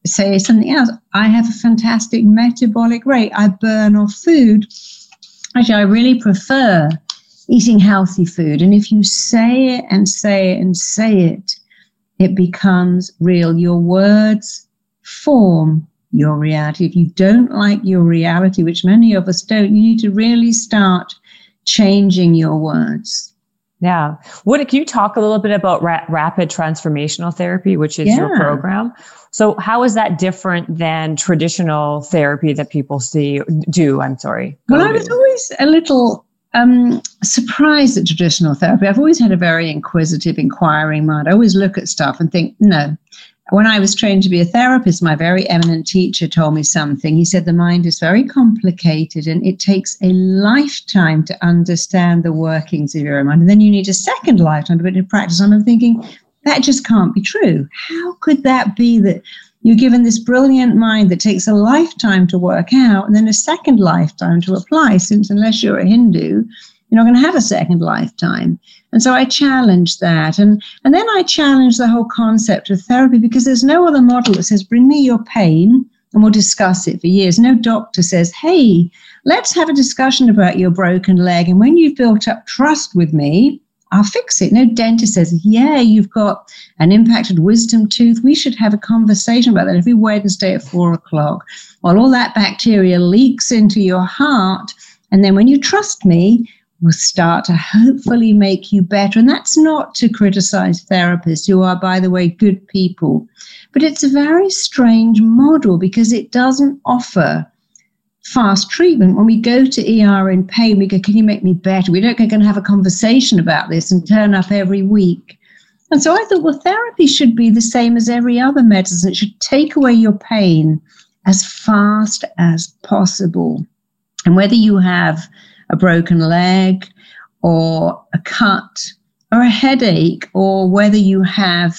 D: say something else. I have a fantastic metabolic rate. I burn off food. Actually, I really prefer eating healthy food. And if you say it and say it and say it, it becomes real. Your words form your reality. If you don't like your reality, which many of us don't, you need to really start changing your words.
C: Yeah. What can you talk a little bit about ra- rapid transformational therapy, which is yeah. your program? So, how is that different than traditional therapy that people see do? I'm sorry.
D: Well, I was always a little um, surprised at traditional therapy. I've always had a very inquisitive, inquiring mind. I always look at stuff and think, no, when I was trained to be a therapist, my very eminent teacher told me something. He said the mind is very complicated and it takes a lifetime to understand the workings of your mind. And then you need a second lifetime to put into practice. And I'm thinking, that just can't be true. How could that be that you're given this brilliant mind that takes a lifetime to work out and then a second lifetime to apply? Since unless you're a Hindu, you're not going to have a second lifetime. And so I challenged that. And, and then I challenged the whole concept of therapy because there's no other model that says, bring me your pain and we'll discuss it for years. No doctor says, hey, let's have a discussion about your broken leg. And when you've built up trust with me, I'll fix it. No dentist says, yeah, you've got an impacted wisdom tooth. We should have a conversation about that every Wednesday at four o'clock. While all that bacteria leaks into your heart. And then when you trust me, will start to hopefully make you better. And that's not to criticize therapists who are, by the way, good people, but it's a very strange model because it doesn't offer fast treatment. When we go to ER in pain, we go, Can you make me better? We don't go and have a conversation about this and turn up every week. And so I thought, well, therapy should be the same as every other medicine. It should take away your pain as fast as possible. And whether you have a broken leg or a cut or a headache or whether you have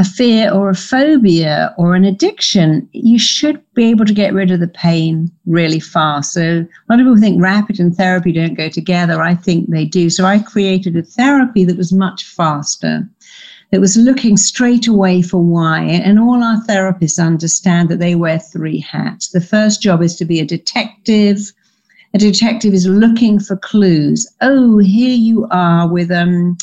D: a fear or a phobia or an addiction, you should be able to get rid of the pain really fast. So a lot of people think rapid and therapy don't go together. I think they do. So I created a therapy that was much faster. That was looking straight away for why. And all our therapists understand that they wear three hats. The first job is to be a detective, a detective is looking for clues. Oh, here you are with um,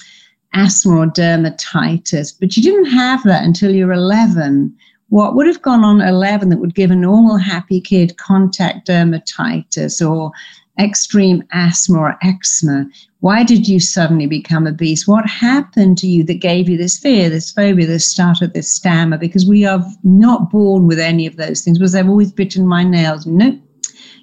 D: asthma or dermatitis, but you didn't have that until you're 11. What would have gone on 11 that would give a normal happy kid contact dermatitis or extreme asthma or eczema? Why did you suddenly become obese? What happened to you that gave you this fear, this phobia, this stutter, this stammer? Because we are not born with any of those things. Was I've always bitten my nails? Nope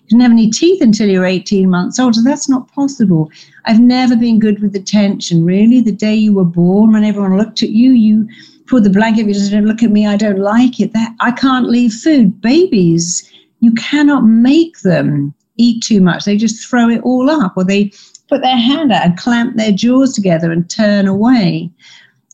D: didn't have any teeth until you were 18 months old. So that's not possible. I've never been good with attention. Really, the day you were born, when everyone looked at you, you pulled the blanket, you don't look at me, I don't like it. That I can't leave food. Babies, you cannot make them eat too much. They just throw it all up, or they put their hand out and clamp their jaws together and turn away.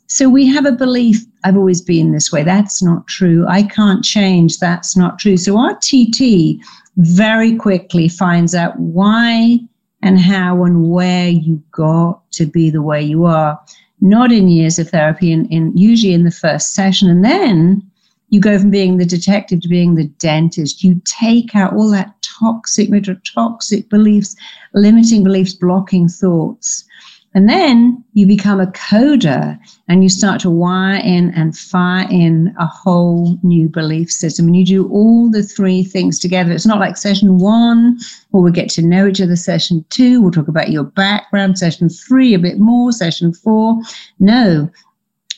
D: So we have a belief, I've always been this way. That's not true. I can't change. That's not true. So RTT very quickly finds out why and how and where you got to be the way you are. Not in years of therapy, in, in usually in the first session. And then you go from being the detective to being the dentist. You take out all that toxic, toxic beliefs, limiting beliefs, blocking thoughts. And then you become a coder and you start to wire in and fire in a whole new belief system. And you do all the three things together. It's not like session one, where we get to know each other. Session two, we'll talk about your background. Session three, a bit more. Session four, no.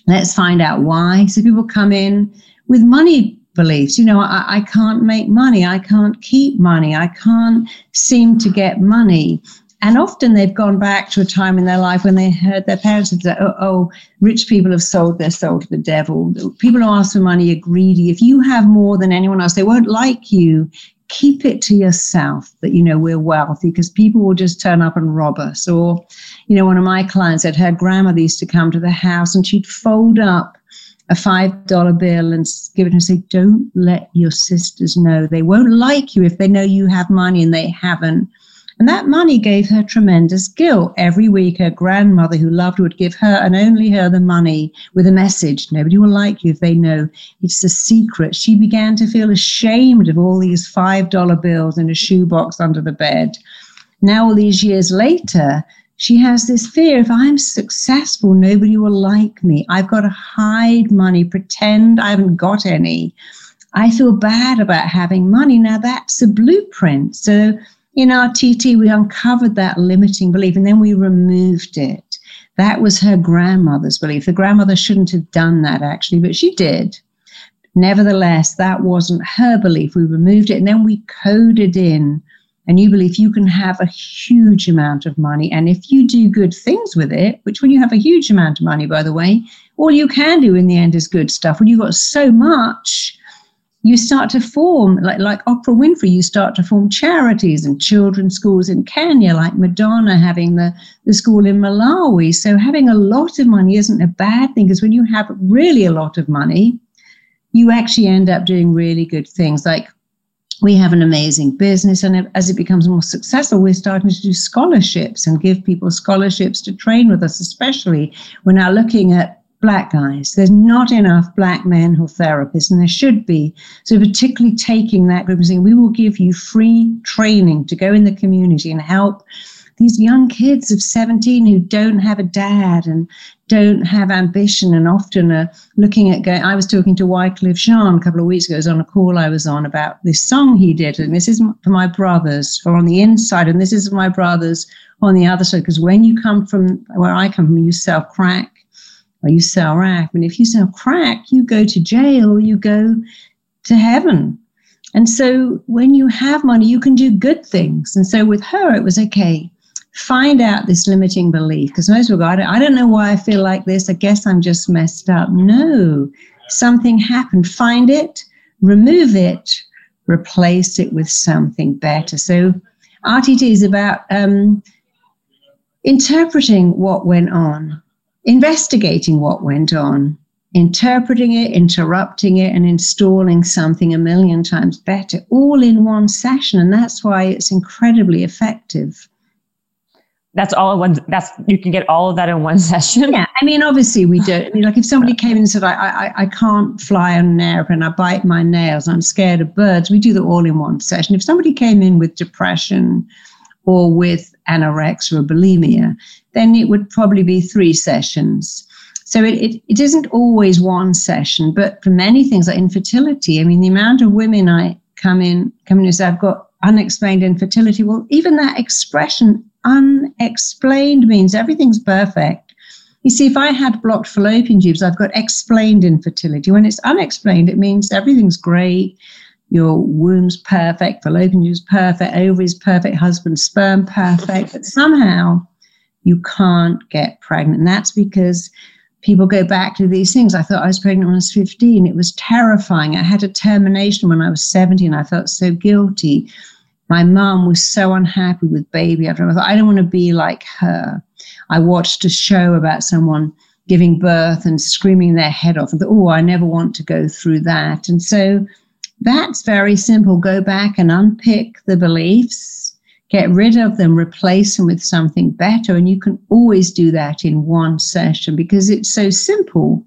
D: Let's find out why. So people come in with money beliefs. You know, I, I, can't make money. I can't keep money. I can't seem to get money. And often they've gone back to a time in their life when they heard their parents say, oh, oh, rich people have sold their soul to the devil. People who ask for money are greedy. If you have more than anyone else, they won't like you. Keep it to yourself that, you know, we're wealthy because people will just turn up and rob us. Or, you know, one of my clients said her grandmother used to come to the house and she'd fold up a five dollar bill and give it and say, Don't let your sisters know. They won't like you if they know you have money and they haven't. And that money gave her tremendous guilt. Every week, her grandmother, who loved would give her and only her the money with a message nobody will like you if they know it's a secret. She began to feel ashamed of all these $5 bills in a shoebox under the bed. Now, all these years later, she has this fear if I'm successful, nobody will like me. I've got to hide money, pretend I haven't got any. I feel bad about having money. Now that's a blueprint. So in RTT, we uncovered that limiting belief and then we removed it. That was her grandmother's belief. The grandmother shouldn't have done that actually, but she did. Nevertheless, that wasn't her belief. We removed it and then we coded in a new belief you can have a huge amount of money. And if you do good things with it, which when you have a huge amount of money, by the way, all you can do in the end is good stuff. When you've got so much, you start to form, like, like Oprah Winfrey, you start to form charities and children's schools in Kenya, like Madonna having the, the school in Malawi. So having a lot of money isn't a bad thing because when you have really a lot of money, you actually end up doing really good things. Like we have an amazing business, and as it becomes more successful, we're starting to do scholarships and give people scholarships to train with us, especially we're now looking at black guys. There's not enough black men who are therapists, and there should be. So, particularly taking that group and saying, we will give you free training to go in the community and help these young kids of 17 who don't have a dad and don't have ambition and often are looking at going. I was talking to Wyclef Jean a couple of weeks ago, was on a call I was on about this song he did. And this is for my brothers, for on the inside, and this is my brothers on the other side. Because when you come from where I come from, you sell crack or you sell crack. And if you sell crack, you go to jail, you go to heaven. And so when you have money, you can do good things. And so with her, it was okay. Find out this limiting belief because most people go, I don't, know why I feel like this. I guess I'm just messed up. No, something happened. Find it, remove it, replace it with something better. So RTT is about um, interpreting what went on investigating what went on, interpreting it, interrupting it, and installing something a million times better, all in one session. And that's why it's incredibly effective.
C: That's all in one. That's you can get all of that in one session.
D: Yeah, I mean, obviously we don't. I mean, like if somebody came in and said, "I, I, I can't fly on an airplane. I bite my nails. I'm scared of birds," we do that all in one session. If somebody came in with depression, or with anorexia or bulimia, then it would probably be three sessions. So it, it, it isn't always one session, but for many things like infertility, I mean, the amount of women I come in, come in and say, I've got unexplained infertility. Well, even that expression, unexplained, means everything's perfect. You see, if I had blocked fallopian tubes, I've got explained infertility. When it's unexplained, it means everything's great your womb's perfect, fallopian tube's perfect, ovaries perfect, husband's sperm perfect, but somehow you can't get pregnant. And that's because people go back to these things. I thought I was pregnant when I was 15. It was terrifying. I had a termination when I was 17. I felt so guilty. My mom was so unhappy with baby after I thought, I don't want to be like her. I watched a show about someone giving birth and screaming their head off and thought, oh, I never want to go through that. And so that's very simple. Go back and unpick the beliefs, get rid of them, replace them with something better. And you can always do that in one session because it's so simple.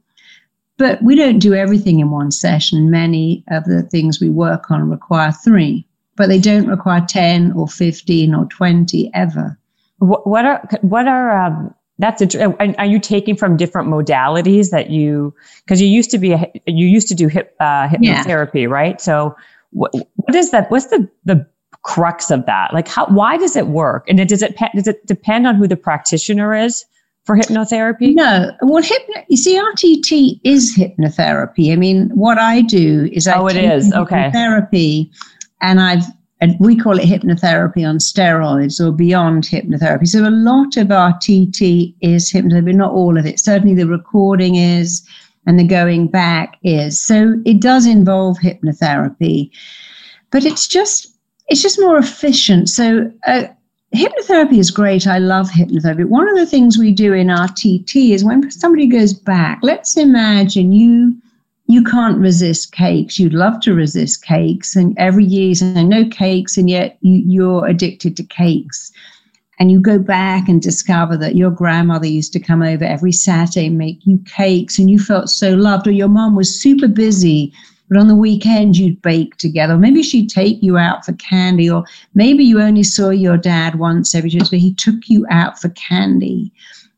D: But we don't do everything in one session. Many of the things we work on require three, but they don't require 10 or 15 or 20 ever.
C: What are, what are, um, that's a, are you taking from different modalities that you because you used to be a, you used to do hip, uh, hypnotherapy yeah. right? So what, what is that what's the the crux of that? Like how why does it work? And it, does it does it depend on who the practitioner is for hypnotherapy?
D: No. Well hypno you see rtt is hypnotherapy. I mean what i do is I
C: oh it is. okay.
D: therapy and i've and we call it hypnotherapy on steroids or beyond hypnotherapy. So a lot of RTT is hypnotherapy, not all of it. Certainly the recording is, and the going back is. So it does involve hypnotherapy, but it's just it's just more efficient. So uh, hypnotherapy is great. I love hypnotherapy. One of the things we do in RTT is when somebody goes back. Let's imagine you you can't resist cakes. You'd love to resist cakes, and every year you say no cakes, and yet you, you're addicted to cakes. And you go back and discover that your grandmother used to come over every Saturday and make you cakes, and you felt so loved, or your mom was super busy, but on the weekend you'd bake together. Maybe she'd take you out for candy, or maybe you only saw your dad once every Tuesday, but he took you out for candy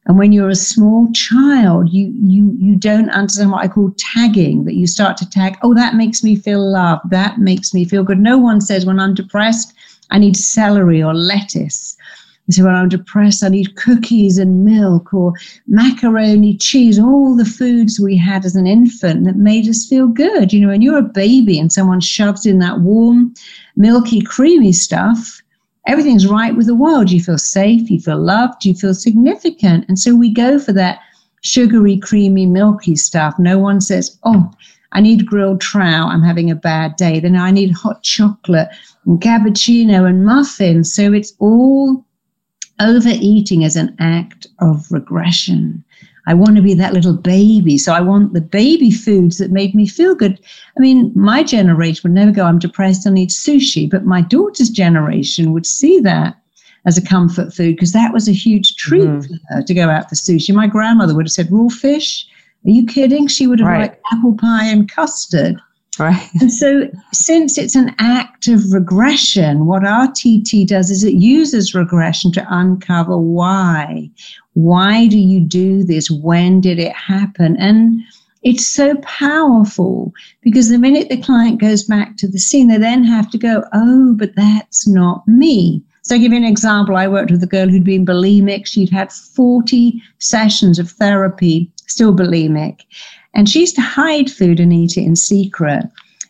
D: And when you're a small child, you you you don't understand what I call tagging, that you start to tag, oh, that makes me feel loved, that makes me feel good. No one says when I'm depressed, I need celery or lettuce. They say when I'm depressed, I need cookies and milk or macaroni, cheese, all the foods we had as an infant that made us feel good. You know, when you're a baby and someone shoves in that warm, milky, creamy stuff, everything's right with the world. You feel safe, you feel loved, you feel significant. And so we go for that sugary, creamy, milky stuff. No one says, oh, I need grilled trout. I'm having a bad day. Then I need hot chocolate and cappuccino and muffins. So it's all overeating as an act of regression. I want to be that little baby. So I want the baby foods that made me feel good. I mean, my generation would never go, I'm depressed, I need sushi. But my daughter's generation would see that as a comfort food because that was a huge treat mm-hmm. for her to go out for sushi. My grandmother would have said, raw fish? Are you kidding? She would have right. liked apple pie and custard.
C: Right.
D: And so, since it's an act of regression, what RTT does is it uses regression to uncover why. Why do you do this? When did it happen? And it's so powerful because the minute the client goes back to the scene, they then have to go, oh, but that's not me. So, I'll give you an example. I worked with a girl who'd been bulimic. She'd had 40 sessions of therapy, still bulimic. And she used to hide food and eat it in secret.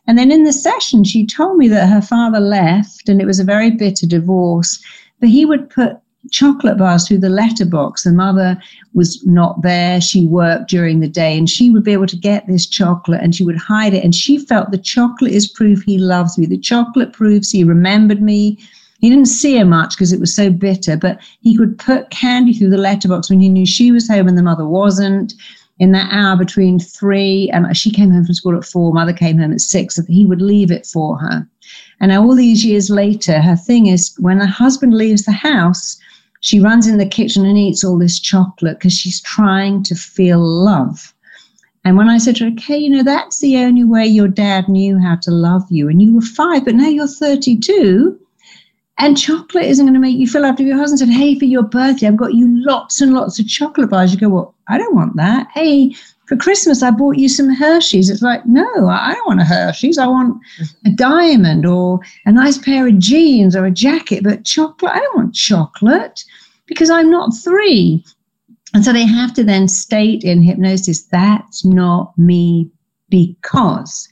D: And then in the session, she told me that her father left and it was a very bitter divorce, but he would put chocolate bars through the letterbox. The mother was not there. She worked during the day and she would be able to get this chocolate and she would hide it. And she felt the chocolate is proof he loves me. The chocolate proves he remembered me. He didn't see her much because it was so bitter, but he could put candy through the letterbox when he knew she was home and the mother wasn't in that hour between three and uh, she came home from school at four, mother came home at six, he would leave it for her. And now all these years later, her thing is when her husband leaves the house, she runs in the kitchen and eats all this chocolate because she's trying to feel love. And when I said to her, okay, you know, that's the only way your dad knew how to love you. And you were five, but now you're 32 and chocolate isn't going to make you feel after your husband said, Hey, for your birthday, I've got you lots and lots of chocolate bars. You go, Well, I don't want that. Hey, for Christmas, I bought you some Hershey's. It's like, no, I don't want a Hershey's. I want a diamond or a nice pair of jeans or a jacket, but chocolate, I don't want chocolate because I'm not three. And so they have to then state in hypnosis, that's not me because.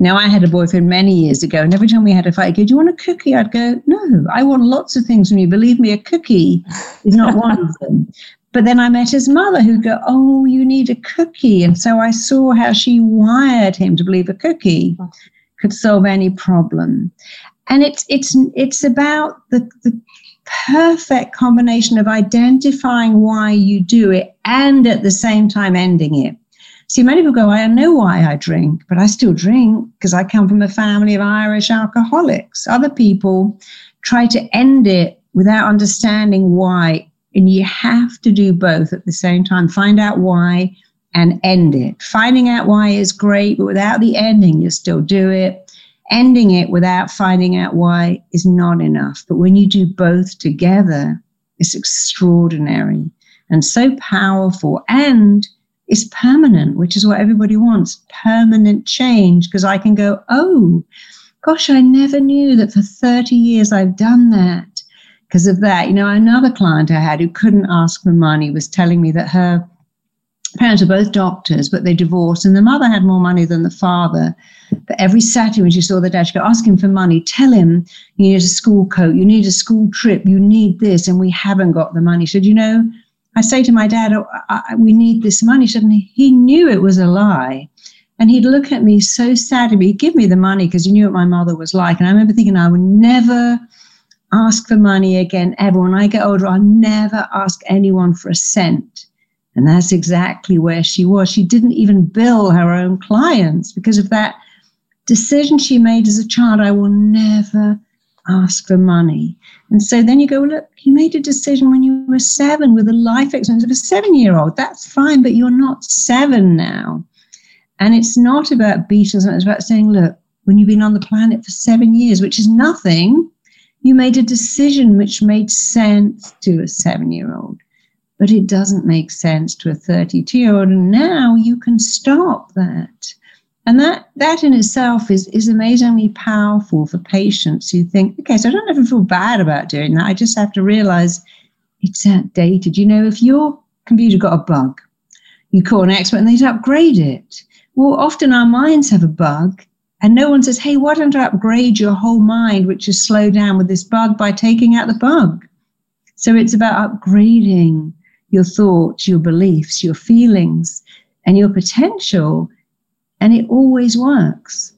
D: Now, I had a boyfriend many years ago, and every time we had a fight, he'd go, Do you want a cookie? I'd go, No, I want lots of things from you. Believe me, a cookie is not one of them. But then I met his mother who'd go, Oh, you need a cookie. And so I saw how she wired him to believe a cookie could solve any problem. And it's it's it's about the, the perfect combination of identifying why you do it and at the same time ending it. See, many people go, I know why I drink, but I still drink because I come from a family of Irish alcoholics. Other people try to end it without understanding why. And you have to do both at the same time. Find out why and end it. Finding out why is great, but without the ending, you still do it. Ending it without finding out why is not enough. But when you do both together, it's extraordinary and so powerful. And is permanent, which is what everybody wants permanent change. Because I can go, oh, gosh, I never knew that for 30 years I've done that because of that. You know, another client I had who couldn't ask for money was telling me that her parents are both doctors, but they divorced, and the mother had more money than the father. But every Saturday when she saw the dad, she'd go, ask him for money, tell him you need a school coat, you need a school trip, you need this, and we haven't got the money. She said, you know, I say to my dad, oh, I, we need this money. And he knew it was a lie. And he'd look at me so sad, he'd give me the money because he knew what my mother was like. And I remember thinking, I would never ask for money again, ever. When I get older, I'll never ask anyone for a cent. And that's exactly where she was. She didn't even bill her own clients because of that decision she made as a child. I will never ask for money. And so then you go, look, you made a decision when you were seven with a life experience of a seven year old. That's fine, but you're not seven now. And it's not about Beatles, it's about saying, look, when you've been on the planet for seven years, which is nothing, you made a decision which made sense to a seven year old. but it doesn't make sense to a 32 year old. And now you can stop that. And that, that in itself is, is amazingly powerful for patients who think, okay, so I don't to feel bad about doing that. I just have to realize it's outdated. You know, if your computer got a bug, you call an expert and they'd upgrade it. Well, often our minds have a bug, and no one says, hey, why don't I upgrade your whole mind, which is slowed down with this bug by taking out the bug? So it's about upgrading your thoughts, your beliefs, your feelings, and your potential and it always works.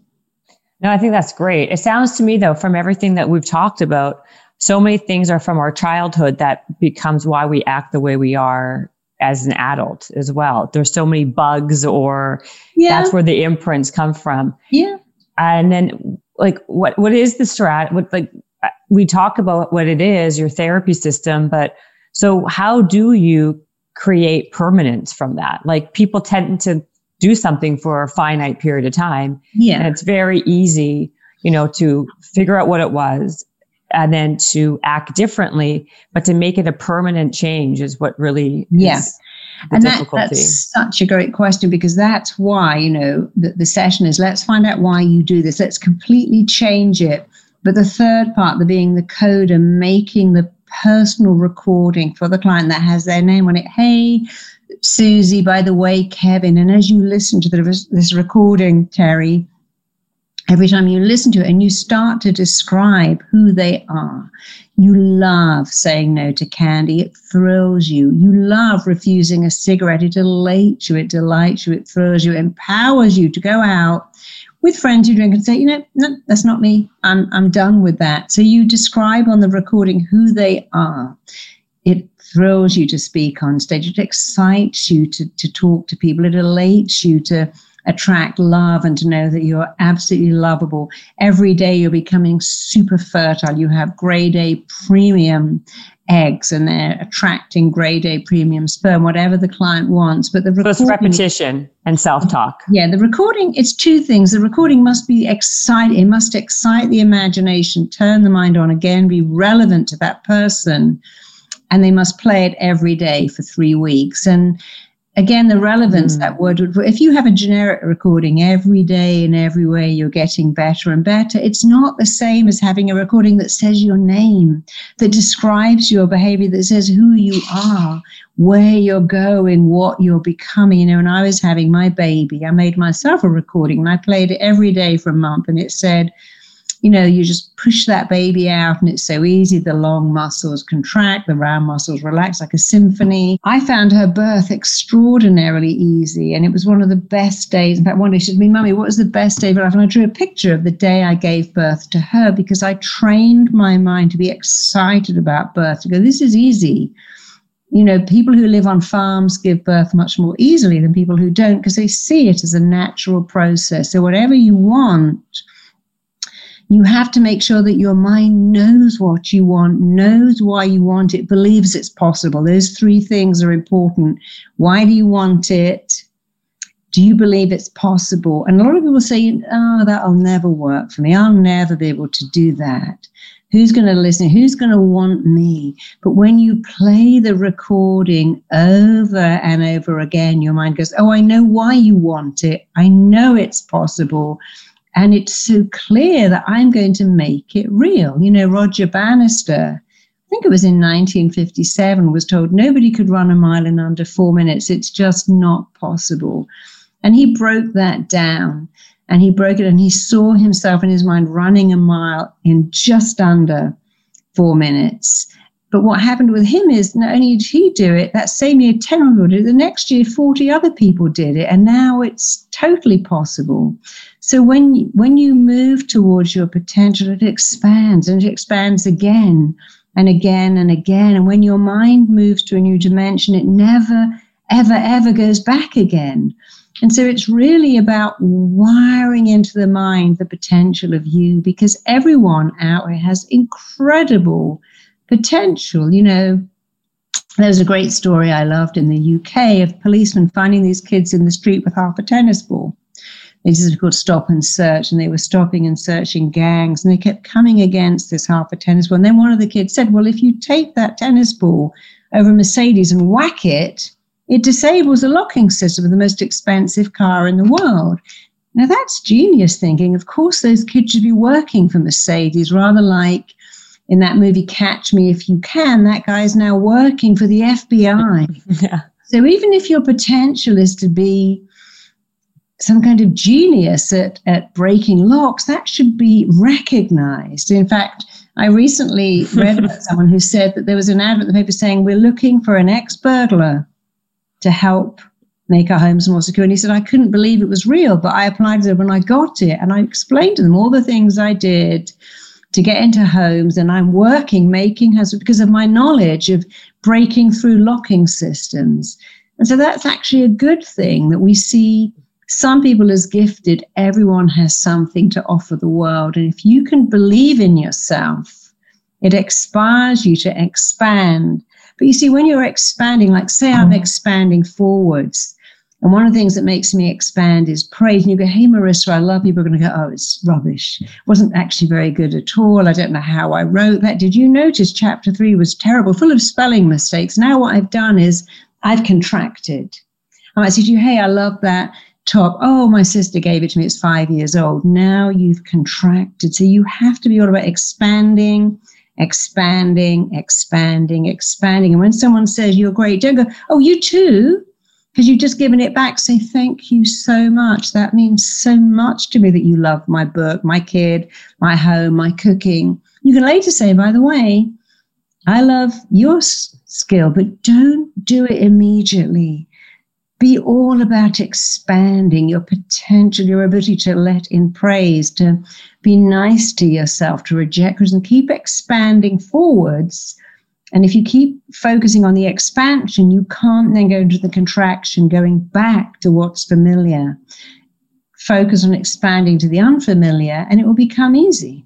C: No, I think that's great. It sounds to me though, from everything that we've talked about, so many things are from our childhood that becomes why we act the way we are as an adult as well. There's so many bugs or yeah. that's where the imprints come from.
D: Yeah.
C: And then like what what is the strat what like uh, we talk about what it is, your therapy system, but so how do you create permanence from that? Like people tend to do something for a finite period of time.
D: Yeah.
C: And it's very easy, you know, to figure out what it was and then to act differently, but to make it a permanent change is what really
D: yeah. and that, that's such a great question because that's why, you know, the, the session is let's find out why you do this. Let's completely change it. But the third part, the being the code and making the personal recording for the client that has their name on it. Hey, Susie, by the way, Kevin. And as you listen to the, this recording, Terry, every time you listen to it and you start to describe who they are, you love saying no to candy. It thrills you. You love refusing a cigarette. It elates you. It delights you. It thrills you. It empowers you to go out with friends who drink and say, you know, no, that's not me. I'm, I'm done with that. So you describe on the recording who they are. Thrills you to speak on stage. It excites you to, to talk to people. It elates you to attract love and to know that you're absolutely lovable. Every day you're becoming super fertile. You have grade A premium eggs and they're attracting grade A premium sperm, whatever the client wants. But the
C: recording, it's repetition and self-talk.
D: Yeah, the recording, it's two things. The recording must be exciting, it must excite the imagination, turn the mind on again, be relevant to that person and they must play it every day for three weeks. And again, the relevance mm. that word would, if you have a generic recording every day in every way, you're getting better and better. It's not the same as having a recording that says your name, that describes your behavior, that says who you are, where you're going, what you're becoming. You know, when I was having my baby, I made myself a recording and I played it every day for a month and it said, you know, you just push that baby out and it's so easy. The long muscles contract, the round muscles relax like a symphony. I found her birth extraordinarily easy and it was one of the best days. In fact, one day she said to me, Mummy, what was the best day of your life? And I drew a picture of the day I gave birth to her because I trained my mind to be excited about birth, to go, this is easy you know, people who live on farms give birth much more easily than people who don't because they see it as a natural process. So, whatever you want, you have to make sure that your mind knows what you want, knows why you want it, believes it's possible. Those three things are important. Why do you want it? Do you believe it's possible? And a lot of people say, oh, that'll never work for me. I'll never be able to do that. Who's going to listen? Who's going to want me? But when you play the recording over and over again, your mind goes, Oh, I know why you want it. I know it's possible. And it's so clear that I'm going to make it real. You know, Roger Bannister, I think it was in 1957, was told nobody could run a mile in under four minutes. It's just not possible. And he broke that down and he broke it and he saw himself in his mind running a mile in just under four minutes. But what happened with him is not only did he do it, that same year 10 people did it, the next year 40 other people did it, and now it's totally possible. So when when you move towards your potential, it expands and it expands again and again and again. And when your mind moves to a new dimension, it never, ever, ever goes back again. And so it's really about wiring into the mind the potential of you because everyone out there has incredible potential. You know, there was a great story I loved in the UK of policemen finding these kids in the street with half a tennis ball. This is called stop and search, and they were stopping and searching gangs, and they kept coming against this half a tennis ball. And then one of the kids said, Well, if you take that tennis ball, over a Mercedes and whack it, it disables the locking system of the most expensive car in the world. Now that's genius thinking. Of course, those kids should be working for Mercedes rather like in that movie Catch Me If You Can, that guy is now working for the FBI. yeah. So even if your potential is to be some kind of genius at, at breaking locks, that should be recognized. In fact, I recently read about someone who said that there was an ad in the paper saying, We're looking for an ex burglar to help make our homes more secure. And he said, I couldn't believe it was real, but I applied to it when I got it. And I explained to them all the things I did to get into homes. And I'm working making homes because of my knowledge of breaking through locking systems. And so that's actually a good thing that we see some people as gifted. Everyone has something to offer the world. And if you can believe in yourself, it inspires you to expand. But you see, when you're expanding, like say I'm mm. expanding forwards, and one of the things that makes me expand is praise. And you go, hey, Marissa, I love you. We're going to go, oh, it's rubbish. It wasn't actually very good at all. I don't know how I wrote that. Did you notice chapter three was terrible, full of spelling mistakes? Now what I've done is I've contracted. I might say to you, hey, I love that top. Oh, my sister gave it to me. It's five years old. Now you've contracted. So you have to be all about expanding, expanding, expanding, expanding. And when someone says you're great, don't go, oh, you too because you've just given it back. Say, thank you so much. That means so much to me that you love my book, my kid, my home, my cooking. You can later say, by the way, I love your skill, but don't do it immediately. Be all about expanding your potential, your ability to let in praise, to be nice to yourself, to reject and keep expanding forwards and if you keep focusing on the expansion, you can't then go into the contraction, going back to what's familiar. Focus on expanding to the unfamiliar, and it will become easy.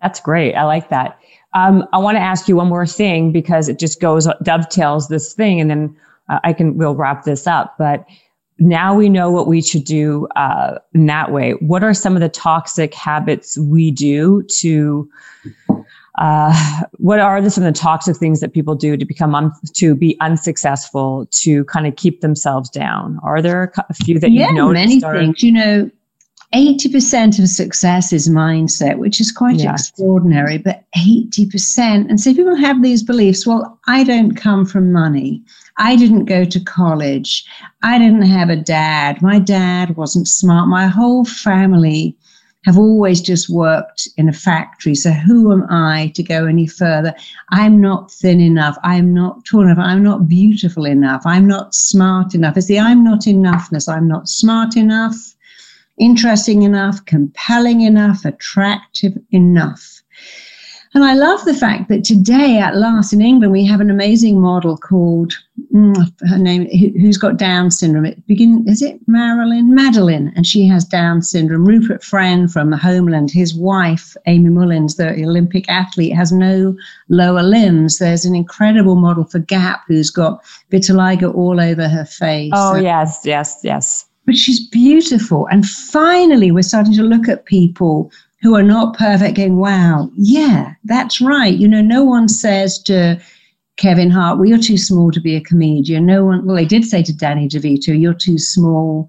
C: That's great. I like that. Um, I want to ask you one more thing because it just goes dovetails this thing, and then uh, I can we'll wrap this up. But now we know what we should do uh, in that way. What are some of the toxic habits we do to uh, what are the, some of the toxic things that people do to become un- to be unsuccessful to kind of keep themselves down? Are there a few that
D: yeah,
C: you know?
D: many are- things. You know 80% of success is mindset which is quite yes. extraordinary but 80% and so people have these beliefs well i don't come from money. I didn't go to college. I didn't have a dad. My dad wasn't smart. My whole family have always just worked in a factory. So who am I to go any further? I'm not thin enough. I'm not tall enough. I'm not beautiful enough. I'm not smart enough. It's the I'm not enoughness. I'm not smart enough, interesting enough, compelling enough, attractive enough. And I love the fact that today, at last, in England, we have an amazing model called mm, her name, who's got Down syndrome. It begin is it Marilyn Madeline, and she has Down syndrome. Rupert Friend from the Homeland, his wife Aimee Mullins, the Olympic athlete, has no lower limbs. There's an incredible model for Gap who's got vitiligo all over her face.
C: Oh yes, yes, yes.
D: But she's beautiful, and finally, we're starting to look at people who are not perfect going, wow, yeah, that's right. You know, no one says to Kevin Hart, well, you're too small to be a comedian. No one, well, they did say to Danny DeVito, you're too small,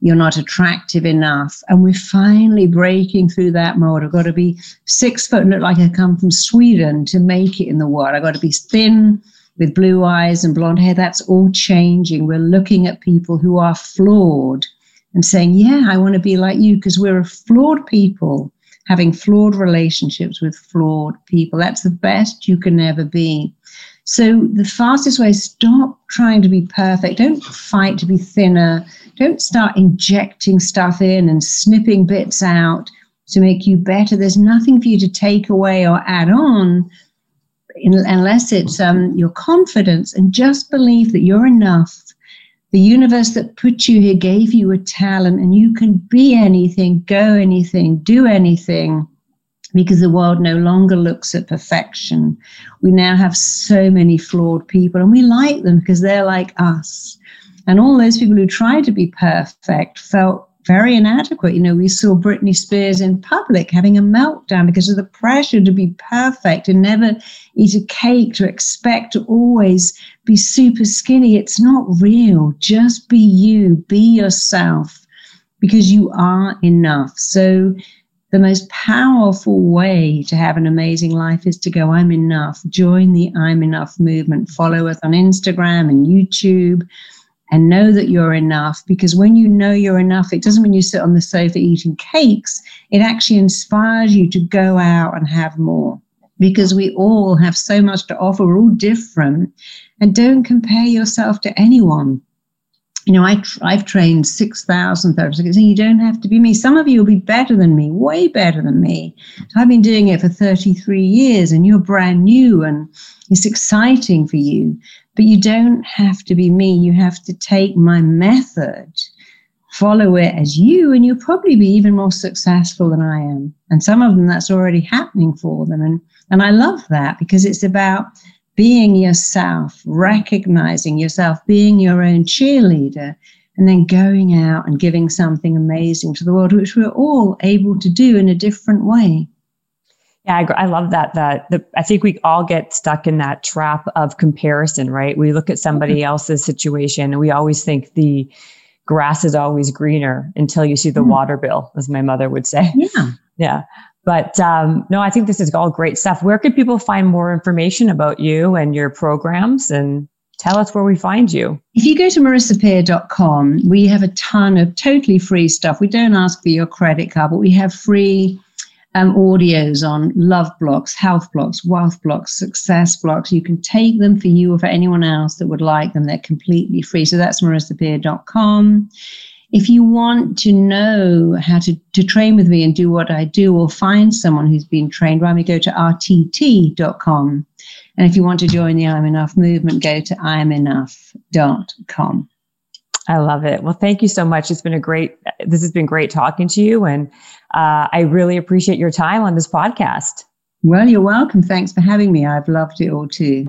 D: you're not attractive enough. And we're finally breaking through that mold. I've got to be six foot and look like I come from Sweden to make it in the world. I've got to be thin with blue eyes and blonde hair. That's all changing. We're looking at people who are flawed and saying, yeah, I want to be like you because we're a flawed people having flawed relationships with flawed people. That's the best you can ever be. So the fastest way is stop trying to be perfect. Don't fight to be thinner. Don't start injecting stuff in and snipping bits out to make you better. There's nothing for you to take away or add on unless it's um, your confidence and just believe that you're enough the universe that put you here gave you a talent and you can be anything, go anything, do anything because the world no longer looks at perfection. We now have so many flawed people and we like them because they're like us. And all those people who tried to be perfect felt very inadequate. You know, we saw Britney Spears in public having a meltdown because of the pressure to be perfect and never eat a cake, to expect to always be super skinny. It's not real. Just be you, be yourself, because you are enough. So, the most powerful way to have an amazing life is to go, I'm enough. Join the I'm enough movement. Follow us on Instagram and YouTube and know that you're enough because when you know you're enough, it doesn't mean you sit on the sofa eating cakes. It actually inspires you to go out and have more because we all have so much to offer. We're all different. And don't compare yourself to anyone. You know, I, I've trained 6,000 therapists. You don't have to be me. Some of you will be better than me, way better than me. So I've been doing it for 33 years and you're brand new and it's exciting for you. But you don't have to be me. You have to take my method, follow it as you, and you'll probably be even more successful than I am. And some of them, that's already happening for them. And, and I love that because it's about being yourself, recognizing yourself, being your own cheerleader, and then going out and giving something amazing to the world, which we're all able to do in a different way.
C: Yeah, I, I love that. That the, I think we all get stuck in that trap of comparison, right? We look at somebody mm-hmm. else's situation and we always think the grass is always greener until you see the mm. water bill, as my mother would say.
D: Yeah.
C: Yeah. But um, no, I think this is all great stuff. Where can people find more information about you and your programs and tell us where we find you.
D: If you go to marissapeer.com, we have a ton of totally free stuff. We don't ask for your credit card, but we have free um, audios on love blocks, health blocks, wealth blocks, success blocks. You can take them for you or for anyone else that would like them. They're completely free. So that's marissapeer.com. If you want to know how to, to train with me and do what I do or find someone who's been trained, why don't go to rtt.com. And if you want to join the I'm Enough movement, go to imenough.com.
C: I love it. Well, thank you so much. It's been a great, this has been great talking to you. And uh, I really appreciate your time on this podcast.
D: Well, you're welcome. Thanks for having me. I've loved it all too.